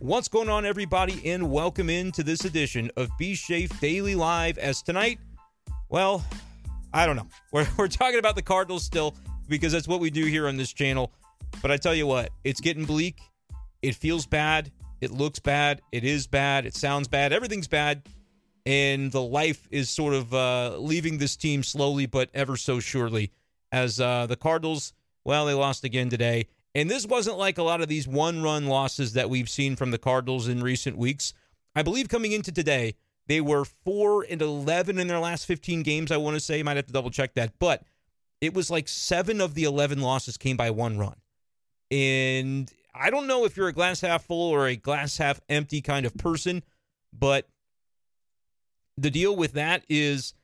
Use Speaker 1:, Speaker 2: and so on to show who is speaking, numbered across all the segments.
Speaker 1: What's going on, everybody, and welcome into this edition of B Shafe Daily Live. As tonight, well, I don't know. We're, we're talking about the Cardinals still because that's what we do here on this channel. But I tell you what, it's getting bleak. It feels bad. It looks bad. It is bad. It sounds bad. Everything's bad. And the life is sort of uh, leaving this team slowly, but ever so surely. As uh, the Cardinals, well, they lost again today. And this wasn't like a lot of these one run losses that we've seen from the Cardinals in recent weeks. I believe coming into today, they were 4 and 11 in their last 15 games, I want to say. Might have to double check that. But it was like seven of the 11 losses came by one run. And I don't know if you're a glass half full or a glass half empty kind of person, but the deal with that is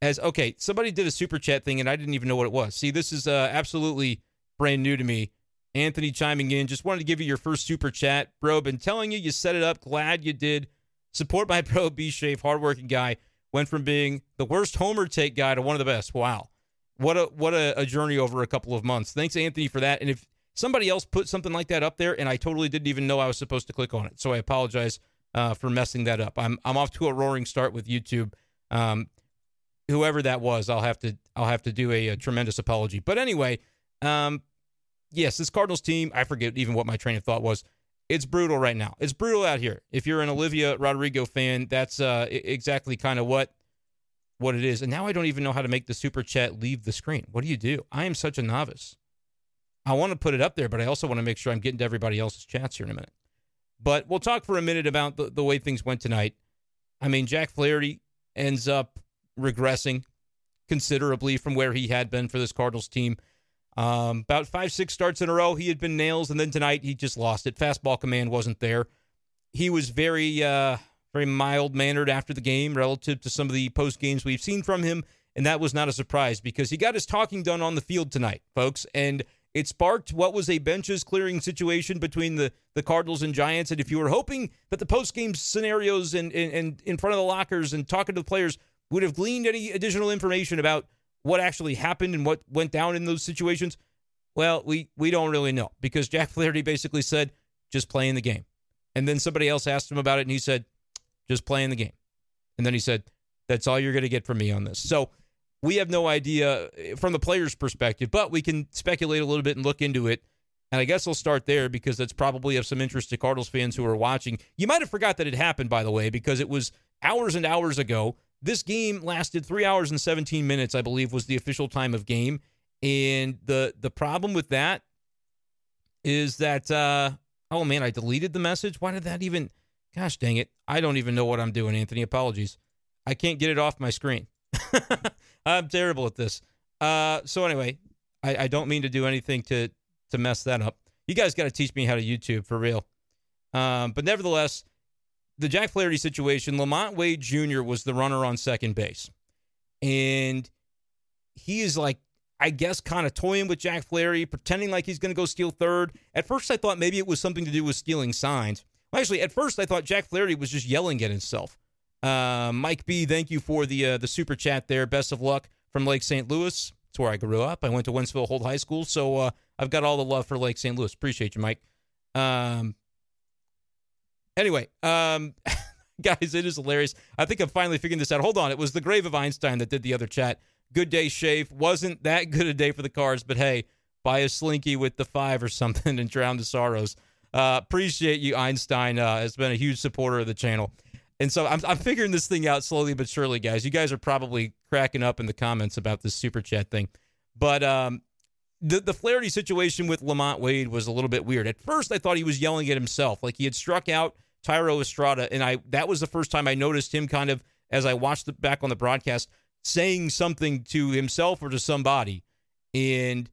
Speaker 1: as okay, somebody did a super chat thing and I didn't even know what it was. See, this is uh, absolutely brand new to me. Anthony chiming in. Just wanted to give you your first super chat, bro. Been telling you, you set it up. Glad you did. Support my bro, B Shave, hardworking guy. Went from being the worst homer take guy to one of the best. Wow, what a what a, a journey over a couple of months. Thanks, Anthony, for that. And if somebody else put something like that up there, and I totally didn't even know I was supposed to click on it, so I apologize uh, for messing that up. I'm I'm off to a roaring start with YouTube. Um, whoever that was, I'll have to I'll have to do a, a tremendous apology. But anyway, um, yes, this Cardinals team, I forget even what my train of thought was. It's brutal right now. It's brutal out here. If you're an Olivia Rodrigo fan, that's uh, exactly kind of what what it is. And now I don't even know how to make the super chat leave the screen. What do you do? I am such a novice. I want to put it up there, but I also want to make sure I'm getting to everybody else's chats here in a minute. But we'll talk for a minute about the, the way things went tonight. I mean, Jack Flaherty ends up regressing considerably from where he had been for this Cardinals team. Um, about five, six starts in a row, he had been nails, and then tonight he just lost it. Fastball command wasn't there. He was very, uh, very mild mannered after the game relative to some of the post games we've seen from him, and that was not a surprise because he got his talking done on the field tonight, folks, and it sparked what was a benches clearing situation between the, the Cardinals and Giants. And if you were hoping that the post game scenarios and, and, and in front of the lockers and talking to the players would have gleaned any additional information about what actually happened and what went down in those situations? Well, we we don't really know because Jack Flaherty basically said just playing the game. And then somebody else asked him about it and he said just playing the game. And then he said that's all you're going to get from me on this. So, we have no idea eh, from the player's perspective, but we can speculate a little bit and look into it. And I guess I'll start there because that's probably of some interest to Cardinals fans who are watching. You might have forgot that it happened, by the way, because it was hours and hours ago this game lasted three hours and 17 minutes, I believe, was the official time of game. And the the problem with that is that uh, oh man, I deleted the message. Why did that even? Gosh dang it! I don't even know what I'm doing, Anthony. Apologies. I can't get it off my screen. I'm terrible at this. Uh, so anyway, I, I don't mean to do anything to to mess that up. You guys got to teach me how to YouTube for real. Um, but nevertheless, the Jack Flaherty situation, LaMonte Wade Jr. was the runner on second base. And he is like, I guess, kind of toying with Jack Flaherty, pretending like he's going to go steal third. At first, I thought maybe it was something to do with stealing signs. Well, actually, at first, I thought Jack Flaherty was just yelling at himself. Uh, Mike B, thank you for the uh, the super chat there. Best of luck from Lake St. Louis. It's where I grew up. I went to Wentzville Holt High School, so uh, I've got all the love for Lake St. Louis. Appreciate you, Mike. Um, Anyway, um, guys, it is hilarious. I think I'm finally figuring this out. Hold on. It was the grave of Einstein that did the other chat. Good day, Shave. Wasn't that good a day for the Cards, but hey, buy a slinky with the five or something and drown the sorrows. Uh, appreciate you, Einstein. Uh, has been a huge supporter of the channel. And so I'm, I'm figuring this thing out slowly but surely, guys. You guys are probably cracking up in the comments about this super chat thing. But um, the the Flaherty situation with LaMonte Wade was a little bit weird. At first, I thought he was yelling at himself, like he had struck out Thairo Estrada, and I that was the first time I noticed him kind of as I watched it back on the broadcast saying something to himself or to somebody. And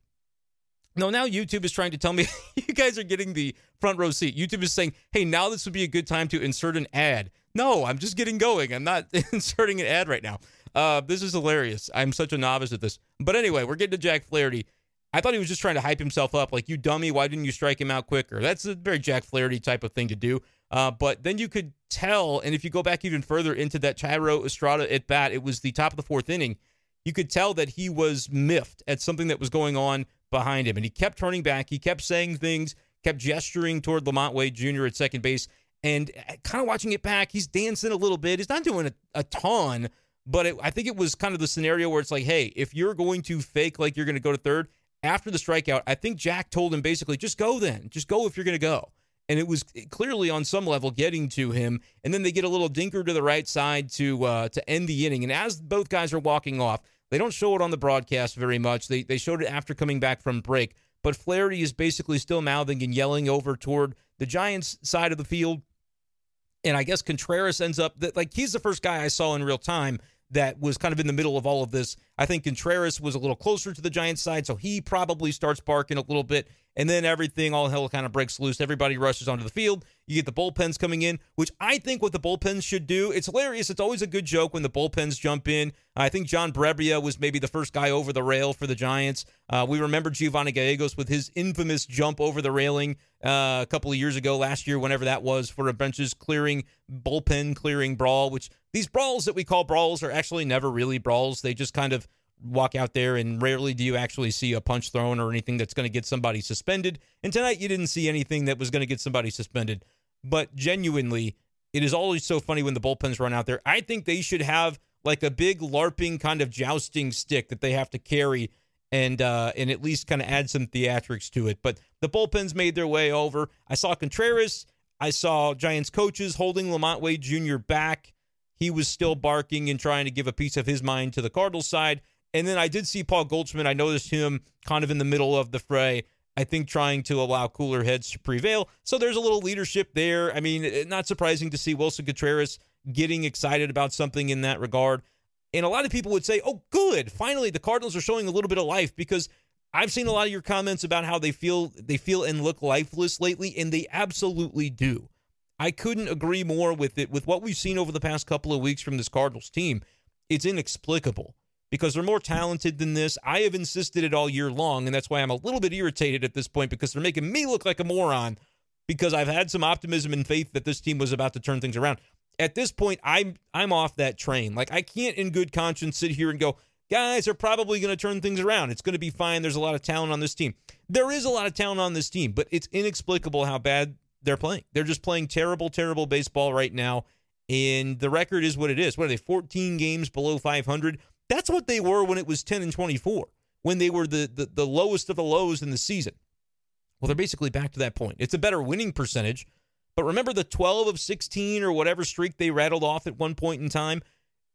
Speaker 1: no, now YouTube is trying to tell me you guys are getting the front row seat. YouTube is saying, "Hey, now this would be a good time to insert an ad." No, I'm just getting going. I'm not inserting an ad right now. Uh, this is hilarious. I'm such a novice at this. But anyway, we're getting to Jack Flaherty. I thought he was just trying to hype himself up, like, you dummy, why didn't you strike him out quicker? That's a very Jack Flaherty type of thing to do. Uh, but then you could tell, and if you go back even further into that Thairo Estrada at bat, it was the top of the fourth inning. You could tell that he was miffed at something that was going on behind him. And he kept turning back. He kept saying things, kept gesturing toward LaMonte Wade Jr. at second base. And uh, kind of watching it back, he's dancing a little bit. He's not doing a, a ton, but it, I think it was kind of the scenario where it's like, hey, if you're going to fake like you're going to go to third after the strikeout, I think Jack told him basically, just go then. Just go if you're going to go. And it was clearly on some level getting to him. And then they get a little dinker to the right side to uh, to end the inning. And as both guys are walking off, they don't show it on the broadcast very much. They they showed it after coming back from break. But Flaherty is basically still mouthing and yelling over toward the Giants side of the field. And I guess Contreras ends up that like he's the first guy I saw in real time that was kind of in the middle of all of this. I think Contreras was a little closer to the Giants side, so he probably starts barking a little bit and then everything, all hell kind of breaks loose. Everybody rushes onto the field. You get the bullpens coming in, which I think what the bullpens should do. It's hilarious. It's always a good joke when the bullpens jump in. I think John Brebbia was maybe the first guy over the rail for the Giants. Uh, we remember Giovanni Gallegos with his infamous jump over the railing uh, a couple of years ago, last year, whenever that was, for a benches clearing, bullpen clearing brawl, which these brawls that we call brawls are actually never really brawls. They just kind of walk out there and rarely do you actually see a punch thrown or anything that's going to get somebody suspended. And tonight you didn't see anything that was going to get somebody suspended. But genuinely, it is always so funny when the bullpens run out there. I think they should have like a big LARPing kind of jousting stick that they have to carry and uh, and at least kind of add some theatrics to it. But the bullpens made their way over. I saw Contreras. I saw Giants coaches holding LaMonte Wade Jr. back. He was still barking and trying to give a piece of his mind to the Cardinals side. And then I did see Paul Goldschmidt. I noticed him kind of in the middle of the fray. I think trying to allow cooler heads to prevail. So there's a little leadership there. I mean, eh, not surprising to see Willson Contreras getting excited about something in that regard. And a lot of people would say, oh, good. Finally, the Cardinals are showing a little bit of life because I've seen a lot of your comments about how they feel they feel and look lifeless lately, and they absolutely do. I couldn't agree more with it. With what we've seen over the past couple of weeks from this Cardinals team, it's inexplicable because they're more talented than this. I have insisted it all year long, and that's why I'm a little bit irritated at this point because they're making me look like a moron because I've had some optimism and faith that this team was about to turn things around. At this point, I'm I'm off that train. Like I can't in good conscience sit here and go, guys are probably going to turn things around. It's going to be fine. There's a lot of talent on this team. There is a lot of talent on this team, but it's inexplicable how bad they're playing. They're just playing terrible, terrible baseball right now. And the record is what it is. What are they? 14 games below 500. That's what they were when it was 10 and 24, when they were the, the, the lowest of the lows in the season. Well, they're basically back to that point. It's a better winning percentage. But remember the 12 of 16 or whatever streak they rattled off at one point in time?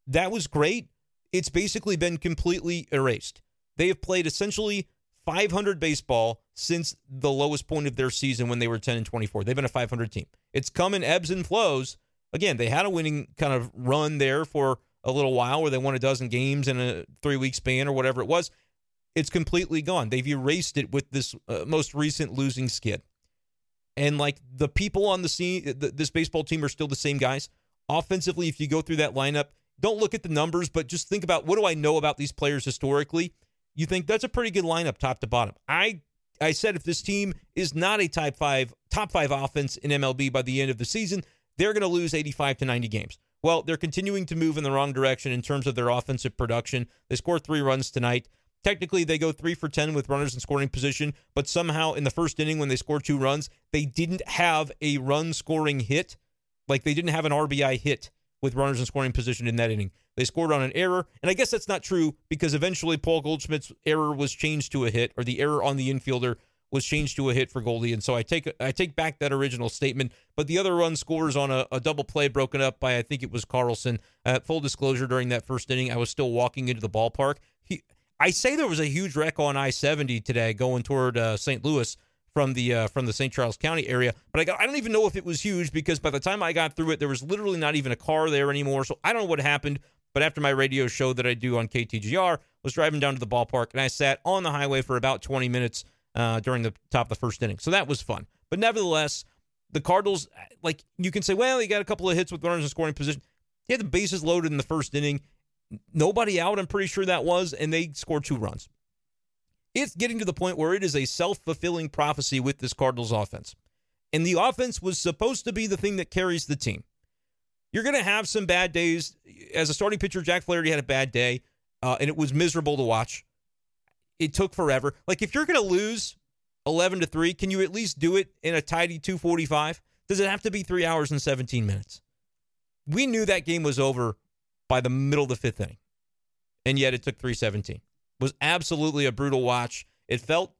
Speaker 1: That was great. It's basically been completely erased. They have played essentially 500 baseball since the lowest point of their season when they were 10 and 24. They've been a 500 team. It's come in ebbs and flows. Again, they had a winning kind of run there for a little while where they won a dozen games in a three week span or whatever it was. It's completely gone. They've erased it with this uh, most recent losing skid. And like the people on the scene, th- this baseball team are still the same guys. Offensively, if you go through that lineup, don't look at the numbers, but just think about what do I know about these players historically? You think that's a pretty good lineup top to bottom. I I said if this team is not a top five top five offense in MLB by the end of the season, they're going to lose 85 to 90 games. Well, they're continuing to move in the wrong direction in terms of their offensive production. They scored three runs tonight. Technically, they go three for 10 with runners in scoring position, but somehow in the first inning, when they scored two runs, they didn't have a run scoring hit. Like they didn't have an RBI hit with runners in scoring position in that inning. They scored on an error, and I guess that's not true because eventually Paul Goldschmidt's error was changed to a hit, or the error on the infielder was changed to a hit for Goldie, and so I take I take back that original statement. But the other run scores on a, a double play broken up by I think it was Carlson. Uh, full disclosure, during that first inning, I was still walking into the ballpark. He, I say there was a huge wreck on I seventy today going toward uh, St. Louis from the uh, from the St. Charles County area. But I, got, I don't even know if it was huge because by the time I got through it, there was literally not even a car there anymore. So I don't know what happened. But after my radio show that I do on KTGR, was driving down to the ballpark and I sat on the highway for about 20 minutes uh, during the top of the first inning. So that was fun. But nevertheless, the Cardinals, like you can say, well, he got a couple of hits with runners in scoring position. He had the bases loaded in the first inning. Nobody out, I'm pretty sure that was, and they scored two runs. It's getting to the point where it is a self fulfilling prophecy with this Cardinals offense. And the offense was supposed to be the thing that carries the team. You're going to have some bad days. As a starting pitcher, Jack Flaherty had a bad day, uh, and it was miserable to watch it took forever. Like if you're going to lose 11 to 3, can you at least do it in a tidy 245? Does it have to be three hours and 17 minutes? We knew that game was over by the middle of the fifth inning, and yet it took 317. It was absolutely a brutal watch. It felt,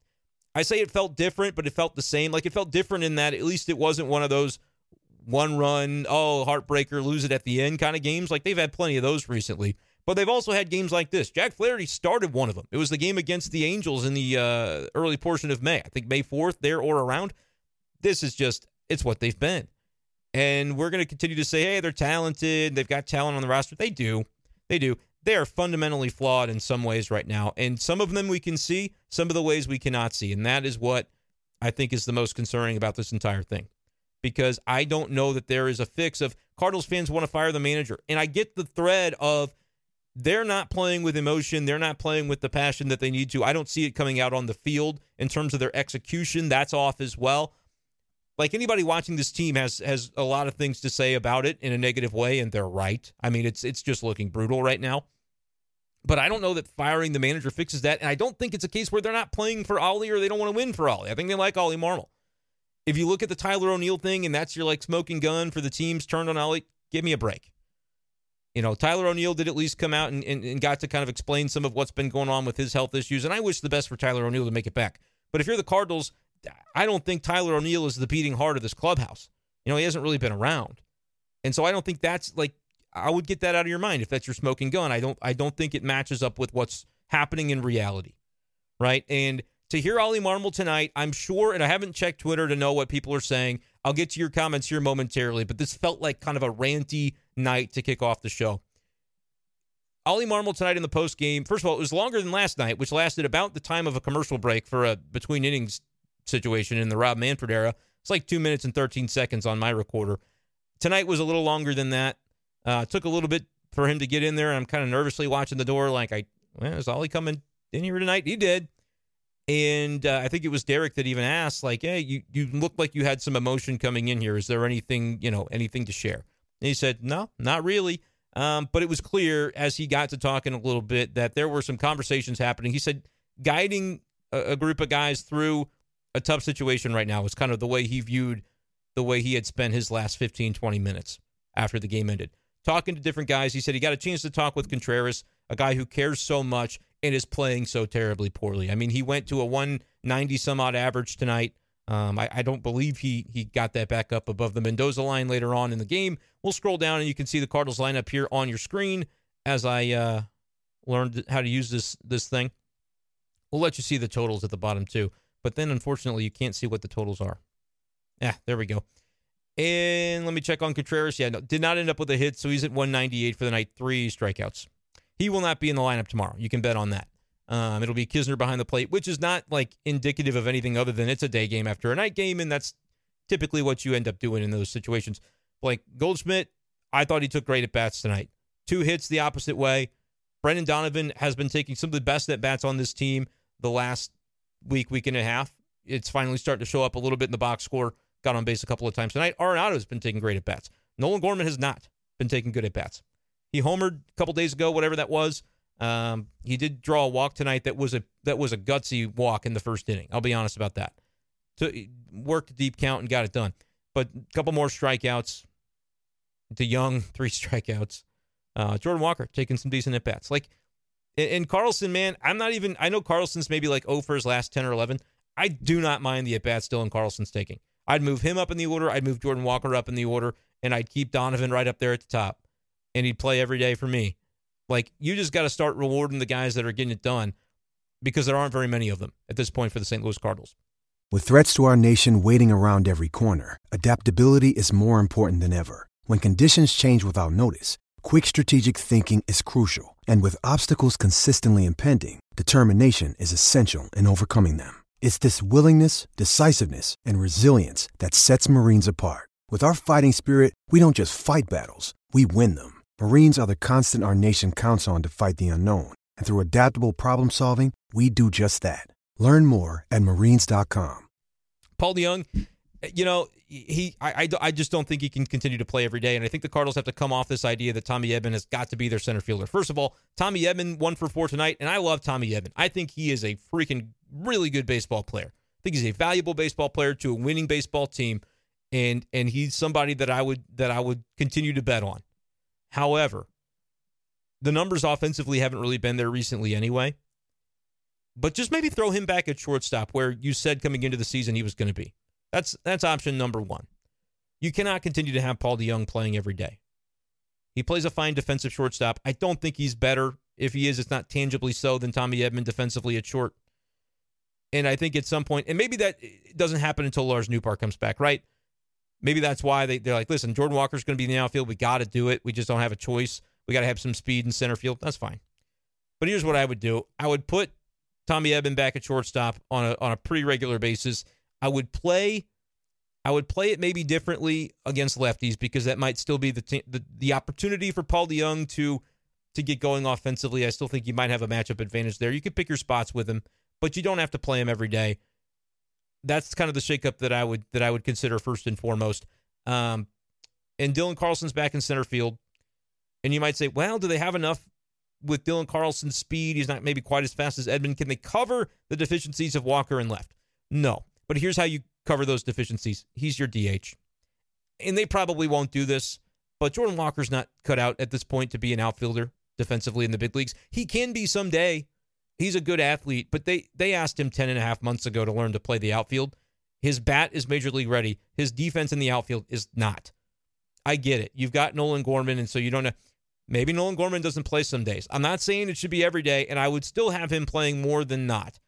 Speaker 1: I say it felt different, but it felt the same. Like it felt different in that at least it wasn't one of those one run, oh, heartbreaker, lose it at the end kind of games. Like they've had plenty of those recently. But they've also had games like this. Jack Flaherty started one of them. It was the game against the Angels in the uh, early portion of May. I think May 4th, there or around. This is just, it's what they've been. And we're going to continue to say, hey, they're talented. They've got talent on the roster. They do. They do. They are fundamentally flawed in some ways right now. And some of them we can see, some of the ways we cannot see. And that is what I think is the most concerning about this entire thing. Because I don't know that there is a fix of Cardinals fans want to fire the manager. And I get the thread of they're not playing with emotion. They're not playing with the passion that they need to. I don't see it coming out on the field in terms of their execution. That's off as well like anybody watching this team has has a lot of things to say about it in a negative way, and they're right. I mean, it's it's just looking brutal right now. But I don't know that firing the manager fixes that, and I don't think it's a case where they're not playing for Ollie or they don't want to win for Ollie. I think they like Ollie Marmol. If you look at the Tyler O'Neill thing, and that's your like smoking gun for the teams turned on Ollie, give me a break. You know, Tyler O'Neill did at least come out and, and, and got to kind of explain some of what's been going on with his health issues, and I wish the best for Tyler O'Neill to make it back. But if you're the Cardinals, I don't think Tyler O'Neill is the beating heart of this clubhouse. You know, he hasn't really been around. And so I don't think that's like I would get that out of your mind if that's your smoking gun. I don't I don't think it matches up with what's happening in reality. Right? And to hear Ollie Marmol tonight, I'm sure, and I haven't checked Twitter to know what people are saying. I'll get to your comments here momentarily, but this felt like kind of a ranty night to kick off the show. Ollie Marmol tonight in the post game. First of all, it was longer than last night, which lasted about the time of a commercial break for a between innings situation in the Rob Manfred era. It's like two minutes and 13 seconds on my recorder. Tonight was a little longer than that. Uh, took a little bit for him to get in there. I'm kind of nervously watching the door, like, I, well, is Ollie coming in here tonight? He did. And uh, I think it was Derek that even asked, like, hey, you, you look like you had some emotion coming in here. Is there anything, you know, anything to share? And he said, no, not really. Um, but it was clear as he got to talking a little bit that there were some conversations happening. He said, guiding a, a group of guys through a tough situation right now was kind of the way he viewed the way he had spent his last 15, 20 minutes after the game ended. Talking to different guys, he said he got a chance to talk with Contreras, a guy who cares so much and is playing so terribly poorly. I mean, he went to a 190 some odd average tonight. Um, I, I, don't believe he he got that back up above the Mendoza line later on in the game. We'll scroll down and you can see the Cardinals lineup here on your screen as I uh, learned how to use this this thing. We'll let you see the totals at the bottom too. But then unfortunately, you can't see what the totals are. Yeah, there we go. And let me check on Contreras. Yeah, no, did not end up with a hit, so he's at 198 for the night, three strikeouts. He will not be in the lineup tomorrow. You can bet on that. Um, it'll be Knizner behind the plate, which is not like indicative of anything other than it's a day game after a night game, and that's typically what you end up doing in those situations. Like Goldschmidt, I thought he took great at bats tonight. Two hits the opposite way. Brendan Donovan has been taking some of the best at bats on this team the last week, week and a half. It's finally starting to show up a little bit in the box score. Got on base a couple of times tonight. Arenado's been taking great at bats. Nolan Gorman has not been taking good at bats. He homered a couple days ago, whatever that was. Um, he did draw a walk tonight that was a that was a gutsy walk in the first inning. I'll be honest about that. To worked a deep count and got it done. But a couple more strikeouts. DeJong, three strikeouts. Uh, Jordan Walker taking some decent at bats. Like and Carlson, man, I'm not even. I know Carlson's maybe like 0 for his last 10 or 11. I do not mind the at bat still in Carlson's taking. I'd move him up in the order. I'd move Jordan Walker up in the order, and I'd keep Donovan right up there at the top. And he'd play every day for me. Like you just got to start rewarding the guys that are getting it done, because there aren't very many of them at this point for the St. Louis Cardinals.
Speaker 2: With threats to our nation waiting around every corner, adaptability is more important than ever. When conditions change without notice Quick strategic thinking is crucial, and with obstacles consistently impending, determination is essential in overcoming them. It's this willingness, decisiveness, and resilience that sets Marines apart. With our fighting spirit, we don't just fight battles, we win them. Marines are the constant our nation counts on to fight the unknown, and through adaptable problem solving, we do just that. Learn more at marines.com.
Speaker 1: Paul DeJong you know, he I, I, I, just don't think he can continue to play every day. And I think the Cardinals have to come off this idea that Tommy Edman has got to be their center fielder. First of all, Tommy Edman one for four tonight, and I love Tommy Edman. I think he is a freaking really good baseball player. I think he's a valuable baseball player to a winning baseball team. and and he's somebody that I would that I would continue to bet on. However, the numbers offensively haven't really been there recently anyway. But just maybe throw him back at shortstop where you said coming into the season he was going to be. That's that's option number 1. You cannot continue to have Paul DeJong playing every day. He plays a fine defensive shortstop. I don't think he's better. If he is, it's not tangibly so than Tommy Edman defensively at short. And I think at some point, and maybe that doesn't happen until Lars Nootbaar comes back, right? Maybe that's why they, they're like, listen, Jordan Walker's going to be in the outfield. We got to do it. We just don't have a choice. We got to have some speed in center field. That's fine. But here's what I would do I would put Tommy Edman back at shortstop on a, on a pretty regular basis. I would play. I would play it maybe differently against lefties because that might still be the t- the, the opportunity for Paul DeJong to to get going offensively. I still think you might have a matchup advantage there. You could pick your spots with him, but you don't have to play him every day that's kind of the shakeup that I would that I would consider first and foremost. Um, and Dylan Carlson's back in center field, and you might say, well, do they have enough with Dylan Carlson's speed? He's not maybe quite as fast as Edman. Can they cover the deficiencies of Walker and left? No. But here's how you cover those deficiencies. He's your DH, and they probably won't do this. But Jordan Walker's not cut out at this point to be an outfielder defensively in the big leagues. He can be someday he's a good athlete, but they they asked him 10 and a half months ago to learn to play the outfield. His bat is major league ready. His defense in the outfield is not. I get it. You've got Nolan Gorman, and so you don't know. Maybe Nolan Gorman doesn't play some days. I'm not saying it should be every day, and I would still have him playing more than not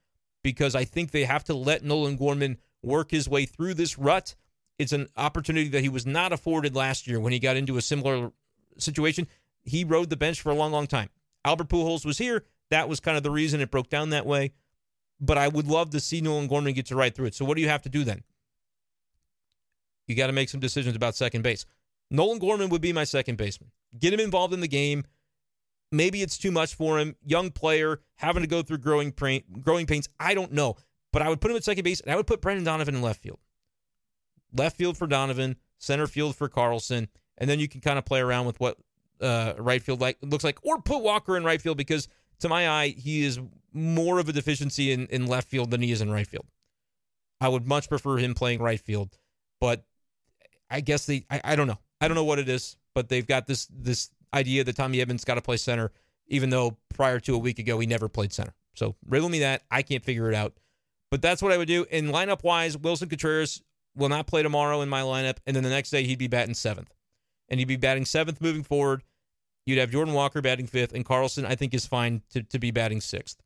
Speaker 1: because I think they have to let Nolan Gorman work his way through this rut. It's an opportunity that he was not afforded last year when he got into a similar situation. He rode the bench for a long, long time. Albert Pujols was here. That was kind of the reason it broke down that way. But I would love to see Nolan Gorman get to right through it. So what do you have to do then? You got to make some decisions about second base. Nolan Gorman would be my second baseman. Get him involved in the game. Maybe it's too much for him. Young player, having to go through growing pain, growing pains. I don't know. But I would put him at second base, and I would put Brendan Donovan in left field. Left field for Donovan, center field for Carlson, and then you can kind of play around with what uh, right field like looks like, or put Walker in right field because to my eye, he is more of a deficiency in, in left field than he is in right field. I would much prefer him playing right field, but I guess they I, I don't know. I don't know what it is, but they've got this this idea that Tommy Edman's got to play center, even though prior to a week ago he never played center. So riddle me that. I can't figure it out. But that's what I would do. In lineup wise, Willson Contreras will not play tomorrow in my lineup, and then the next day he'd be batting seventh. And he'd be batting seventh moving forward. You'd have Jordan Walker batting fifth, and Carlson, I think, is fine to, to be batting sixth.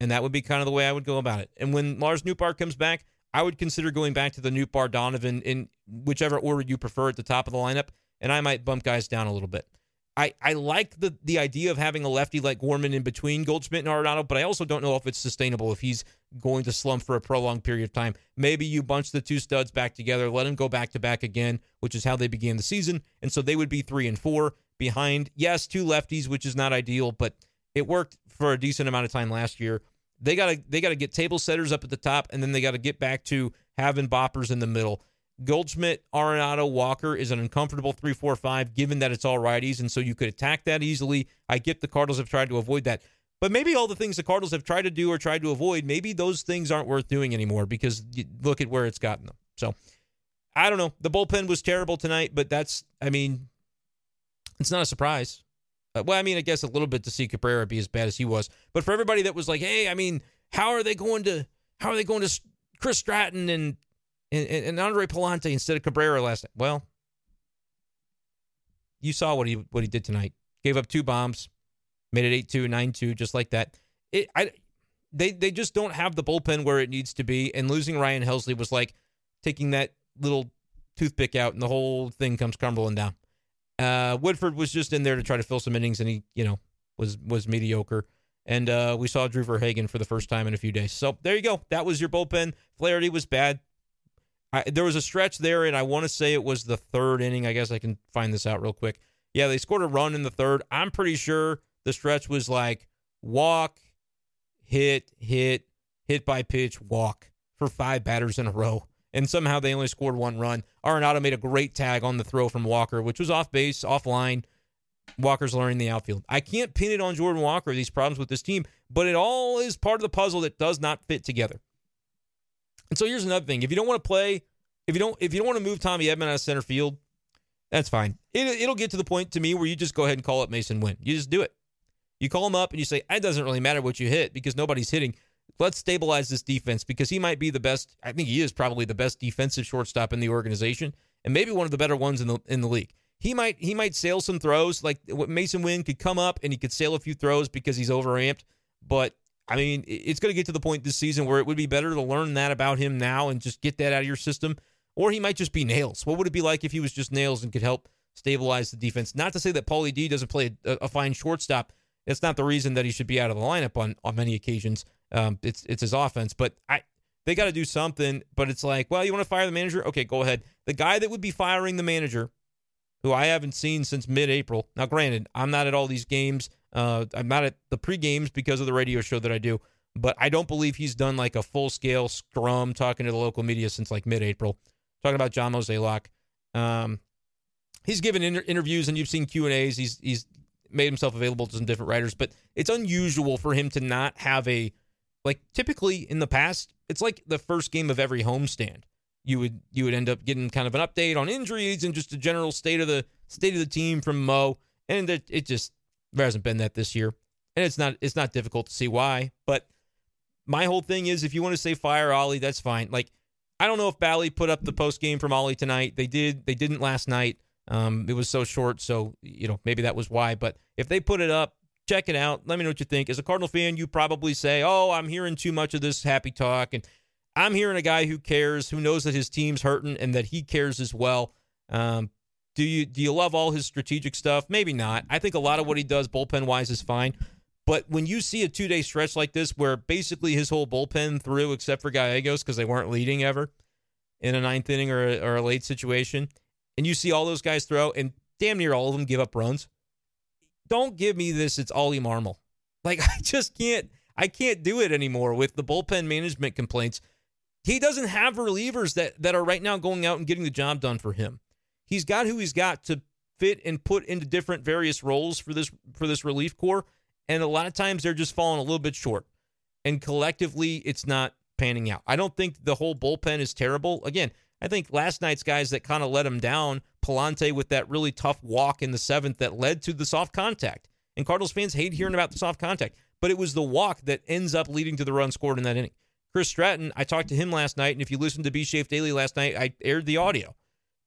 Speaker 1: And that would be kind of the way I would go about it. And when Lars Nootbaar comes back, I would consider going back to the Nootbaar Donovan in whichever order you prefer at the top of the lineup, and I might bump guys down a little bit. I, I like the the idea of having a lefty like Gorman in between Goldschmidt and Arenado, but I also don't know if it's sustainable if he's going to slump for a prolonged period of time. Maybe you bunch the two studs back together, let them go back to back again, which is how they began the season, and so they would be three and four behind. Yes, two lefties, which is not ideal, but it worked for a decent amount of time last year. They gotta they gotta get table setters up at the top, and then they gotta get back to having boppers in the middle. Goldschmidt, Arenado, Walker is an uncomfortable three, four, five, given that it's all righties, and so you could attack that easily. I get the Cardinals have tried to avoid that. But maybe all the things the Cardinals have tried to do or tried to avoid, maybe those things aren't worth doing anymore because look at where it's gotten them. So I don't know. The bullpen was terrible tonight, but that's, I mean, it's not a surprise. Uh, well, I mean, I guess a little bit to see Cabrera be as bad as he was, but for everybody that was like, "Hey, I mean, how are they going to how are they going to Chris Stratton and and, and Andre Pallante instead of Cabrera last night?" Well, you saw what he what he did tonight. Gave up two bombs, made it 8-2, 9-2 just like that. It I they they just don't have the bullpen where it needs to be and losing Ryan Helsley was like taking that little toothpick out and the whole thing comes crumbling down. Uh, Woodford was just in there to try to fill some innings, and he, you know, was was mediocre. And uh, we saw Drew Verhagen for the first time in a few days. So there you go. That was your bullpen. Flaherty was bad. I, there was a stretch there, and I want to say it was the third inning. I guess I can find this out real quick. Yeah, they scored a run in the third. I'm pretty sure the stretch was like walk, hit, hit, hit by pitch, walk for five batters in a row and somehow they only scored one run. Arenado made a great tag on the throw from Walker, which was off base, offline. Walker's learning the outfield. I can't pin it on Jordan Walker, these problems with this team, but it all is part of the puzzle that does not fit together. And so here's another thing. If you don't want to play If you don't if you don't want to move Tommy Edman out of center field, that's fine. It, it'll get to the point to me where you just go ahead and call up Masyn Winn. You just do it. You call him up and you say, it doesn't really matter what you hit because nobody's hitting. Let's stabilize this defense because he might be the best. I think he is probably the best defensive shortstop in the organization and maybe one of the better ones in the in the league. He might he might sail some throws like Masyn Winn could come up and he could sail a few throws because he's overamped. But I mean, it's going to get to the point this season where it would be better to learn that about him now and just get that out of your system. Or he might just be nails. What would it be like if he was just nails and could help stabilize the defense? Not to say that Paulie D doesn't play a, a fine shortstop. It's not the reason that he should be out of the lineup on on many occasions. Um, it's it's his offense, but I they got to do something. But it's like, well, you want to fire the manager? Okay, go ahead. The guy that would be firing the manager, who I haven't seen since mid-April. Now, granted, I'm not at all these games. Uh, I'm not at the pre games because of the radio show that I do, but I don't believe he's done like a full scale scrum talking to the local media since like mid April. Talking about John Mozeliak. Um, he's given inter- interviews and you've seen Q and A's. He's he's made himself available to some different writers, but it's unusual for him to not have a like typically in the past. It's like the first game of every homestand. You would you would end up getting kind of an update on injuries and just a general state of the state of the team from Mo, and it, it just there hasn't been that this year, and it's not it's not difficult to see why. But my whole thing is, if you want to say fire Ollie, that's fine. Like I don't know if Bally put up the post game from Ollie tonight. They did. They didn't last night. Um, it was so short, so you know maybe that was why. But if they put it up, check it out. Let me know what you think. As a Cardinal fan, you probably say, "Oh, I'm hearing too much of this happy talk," and I'm hearing a guy who cares, who knows that his team's hurting and that he cares as well. Um, do you do you love all his strategic stuff? Maybe not. I think a lot of what he does bullpen wise is fine. But when you see a two day stretch like this, where basically his whole bullpen threw except for Gallegos because they weren't leading ever in a ninth inning or a, or a late situation, and you see all those guys throw, and damn near all of them give up runs. Don't give me this. It's Ollie Marmol. Like I just can't. I can't do it anymore with the bullpen management complaints. He doesn't have relievers that that are right now going out and getting the job done for him he's got who he's got to fit and put into different various roles for this for this relief corps and a lot of times they're just falling a little bit short and collectively it's not panning out i don't think the whole bullpen is terrible again i think last night's guys that kind of let him down Pallante with that really tough walk in the seventh that led to the soft contact and cardinals fans hate hearing about the soft contact but it was the walk that ends up leading to the run scored in that inning chris stratton i talked to him last night and if you listened to b shafe daily last night i aired the audio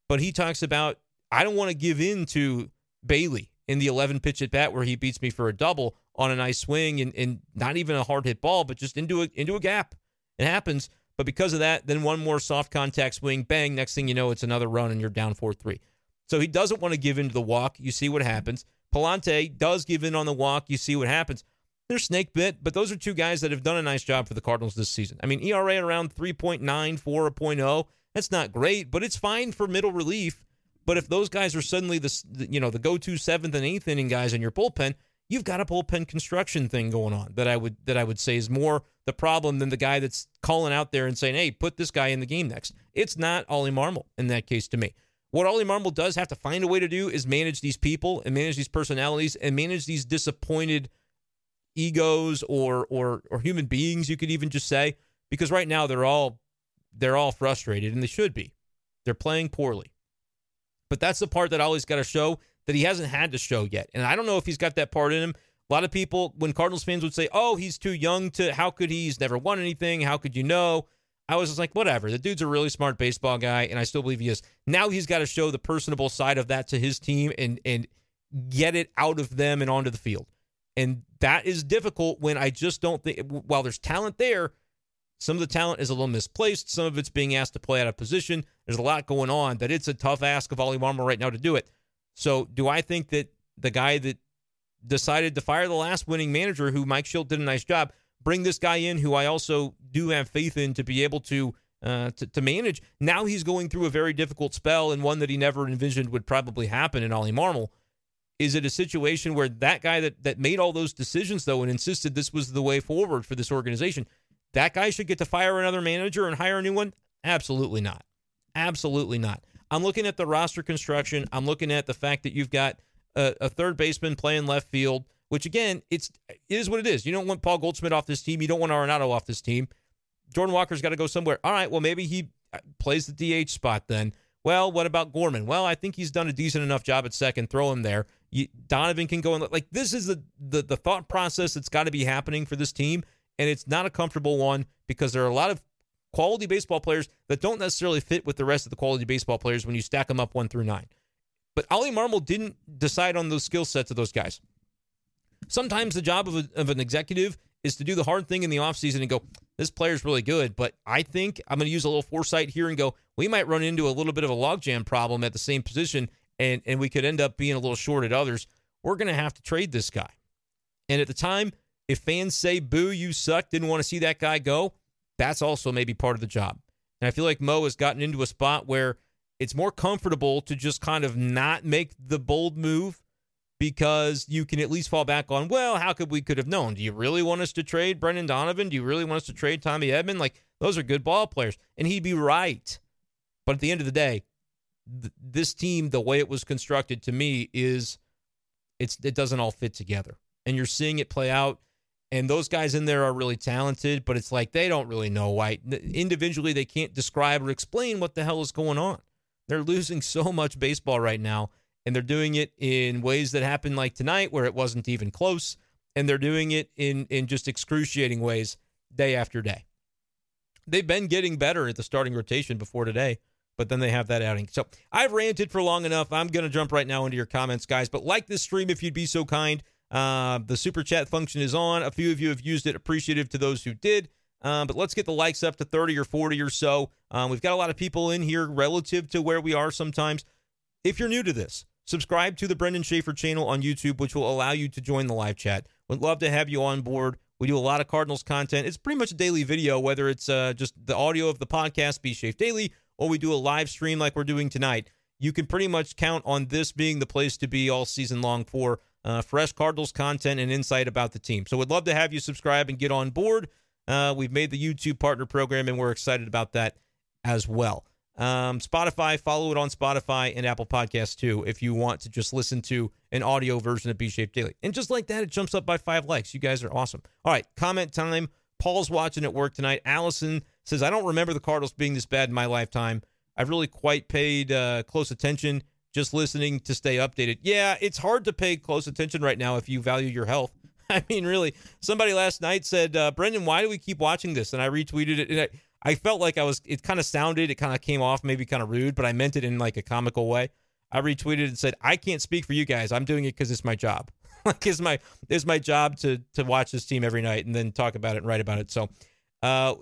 Speaker 1: but he talks about I don't want to give in to Bailey in the 11 pitch at bat where he beats me for a double on a nice swing and, and not even a hard hit ball, but just into a into a gap. It happens. But because of that, then one more soft contact swing, bang, next thing you know, it's another run and you're down 4 3. So he doesn't want to give in to the walk. You see what happens. Pallante does give in on the walk. You see what happens. They're snake bit, but those are two guys that have done a nice job for the Cardinals this season. I mean, ERA around 3.9, 4, a 0. That's not great, but it's fine for middle relief. But if those guys are suddenly the you know the go-to seventh and eighth inning guys in your bullpen, you've got a bullpen construction thing going on that I would that I would say is more the problem than the guy that's calling out there and saying, "Hey, put this guy in the game next." It's not Ollie Marmol in that case to me. What Ollie Marmol does have to find a way to do is manage these people and manage these personalities and manage these disappointed egos or or or human beings. You could even just say because right now they're all they're all frustrated, and they should be. They're playing poorly. But that's the part that Ollie's got to show that he hasn't had to show yet. And I don't know if he's got that part in him. A lot of people, when Cardinals fans would say, oh, he's too young to, how could he? He's never won anything. How could you know? I was just like, whatever. The dude's a really smart baseball guy, and I still believe he is. Now he's got to show the personable side of that to his team and and get it out of them and onto the field. And that is difficult when I just don't think while there's talent there, some of the talent is a little misplaced. Some of it's being asked to play out of position. There's a lot going on that it's a tough ask of Ollie Marmol right now to do it. So, do I think that the guy that decided to fire the last winning manager, who Mike Shildt did a nice job, bring this guy in, who I also do have faith in to be able to uh, to, to manage? Now he's going through a very difficult spell and one that he never envisioned would probably happen in Ollie Marmol. Is it a situation where that guy that that made all those decisions though and insisted this was the way forward for this organization? That guy should get to fire another manager and hire a new one? Absolutely not. Absolutely not. I'm looking at the roster construction. I'm looking at the fact that you've got a, a third baseman playing left field, which again, it's it is what it is. You don't want Paul Goldschmidt off this team. You don't want Arenado off this team. Jordan Walker's got to go somewhere. All right, well maybe he uh, plays the DH spot then. Well, what about Gorman? Well, I think he's done a decent enough job at second. Throw him there. You, Donovan can go in. Like this is the the, the thought process that's got to be happening for this team, and it's not a comfortable one because there are a lot of quality baseball players that don't necessarily fit with the rest of the quality baseball players when you stack them up one through nine. But Ollie Marmol didn't decide on those skill sets of those guys. Sometimes the job of, a, of an executive is to do the hard thing in the offseason and go, this player's really good, but I think I'm going to use a little foresight here and go, we might run into a little bit of a logjam problem at the same position and, and we could end up being a little short at others. We're going to have to trade this guy. And at the time, if fans say, boo, you suck, didn't want to see that guy go, that's also maybe part of the job. And I feel like Mo has gotten into a spot where it's more comfortable to just kind of not make the bold move because you can at least fall back on, well, how could we could have known? Do you really want us to trade Brendan Donovan? Do you really want us to trade Tommy Edman? Like those are good ball players. And he'd be right. But at the end of the day, th- this team, the way it was constructed to me is it's it doesn't all fit together. And you're seeing it play out and those guys in there are really talented, but it's like they don't really know why. Individually, they can't describe or explain what the hell is going on. They're losing so much baseball right now, and they're doing it in ways that happen like tonight, where it wasn't even close, and they're doing it in in just excruciating ways day after day. They've been getting better at the starting rotation before today, but then they have that outing. So I've ranted for long enough. I'm going to jump right now into your comments, guys. But like this stream if you'd be so kind. Uh, the super chat function is on. A few of you have used it. Appreciative to those who did. Um, but let's get the likes up to 30 or 40 or so. Um, we've got a lot of people in here relative to where we are sometimes. If you're new to this, subscribe to the Brenden Schaeffer channel on YouTube, which will allow you to join the live chat. Would love to have you on board. We do a lot of Cardinals content. It's pretty much a daily video, whether it's uh, just the audio of the podcast, Be Shafe Daily, or we do a live stream like we're doing tonight. You can pretty much count on this being the place to be all season long for uh, fresh Cardinals content and insight about the team. So we'd love to have you subscribe and get on board. Uh, we've made the YouTube partner program, and we're excited about that as well. Um, Spotify, follow it on Spotify and Apple Podcasts too if you want to just listen to an audio version of B Shafe Daily. And just like that, it jumps up by five likes. You guys are awesome. All right, comment time. Paul's watching at work tonight. Allison says, I don't remember the Cardinals being this bad in my lifetime. I've really quite paid uh, close attention just listening to stay updated. Yeah, it's hard to pay close attention right now if you value your health. I mean, really, somebody last night said, uh, Brenden, why do we keep watching this? And I retweeted it. And I, I felt like I was, it kind of sounded, it kind of came off maybe kind of rude, but I meant it in like a comical way. I retweeted and said, I can't speak for you guys. I'm doing it because it's my job. like it's my it's my job to to watch this team every night and then talk about it and write about it. So uh,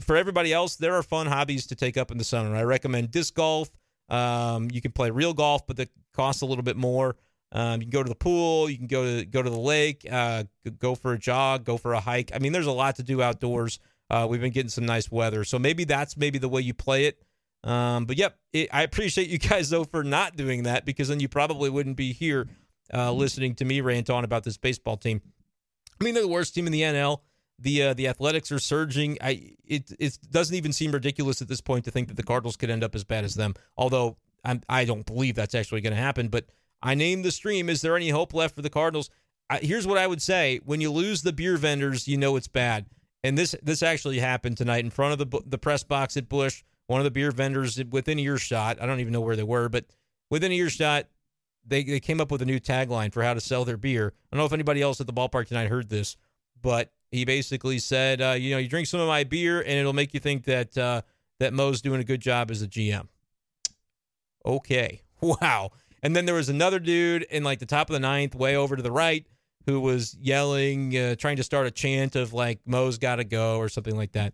Speaker 1: for everybody else, there are fun hobbies to take up in the summer. I recommend disc golf, um, you can play real golf, but that costs a little bit more. Um, you can go to the pool. You can go to go to the lake. Uh, go for a jog. Go for a hike. I mean, there's a lot to do outdoors. Uh, we've been getting some nice weather, so maybe that's maybe the way you play it. Um, but yep, it, I appreciate you guys though for not doing that because then you probably wouldn't be here uh, listening to me rant on about this baseball team. I mean, they're the worst team in the NL. The uh, the Athletics are surging. I it it doesn't even seem ridiculous at this point to think that the Cardinals could end up as bad as them. Although I'm, I don't believe that's actually going to happen. But I named the stream. Is there any hope left for the Cardinals? I, here's what I would say: When you lose the beer vendors, you know it's bad. And this this actually happened tonight in front of the the press box at Busch. One of the beer vendors within earshot. I don't even know where they were, but within earshot, they they came up with a new tagline for how to sell their beer. I don't know if anybody else at the ballpark tonight heard this, but he basically said, uh, you know, you drink some of my beer and it'll make you think that uh, that Mo's doing a good job as a GM. Okay, wow. And then there was another dude in like the top of the ninth, way over to the right, who was yelling, uh, trying to start a chant of like Mo's got to go or something like that.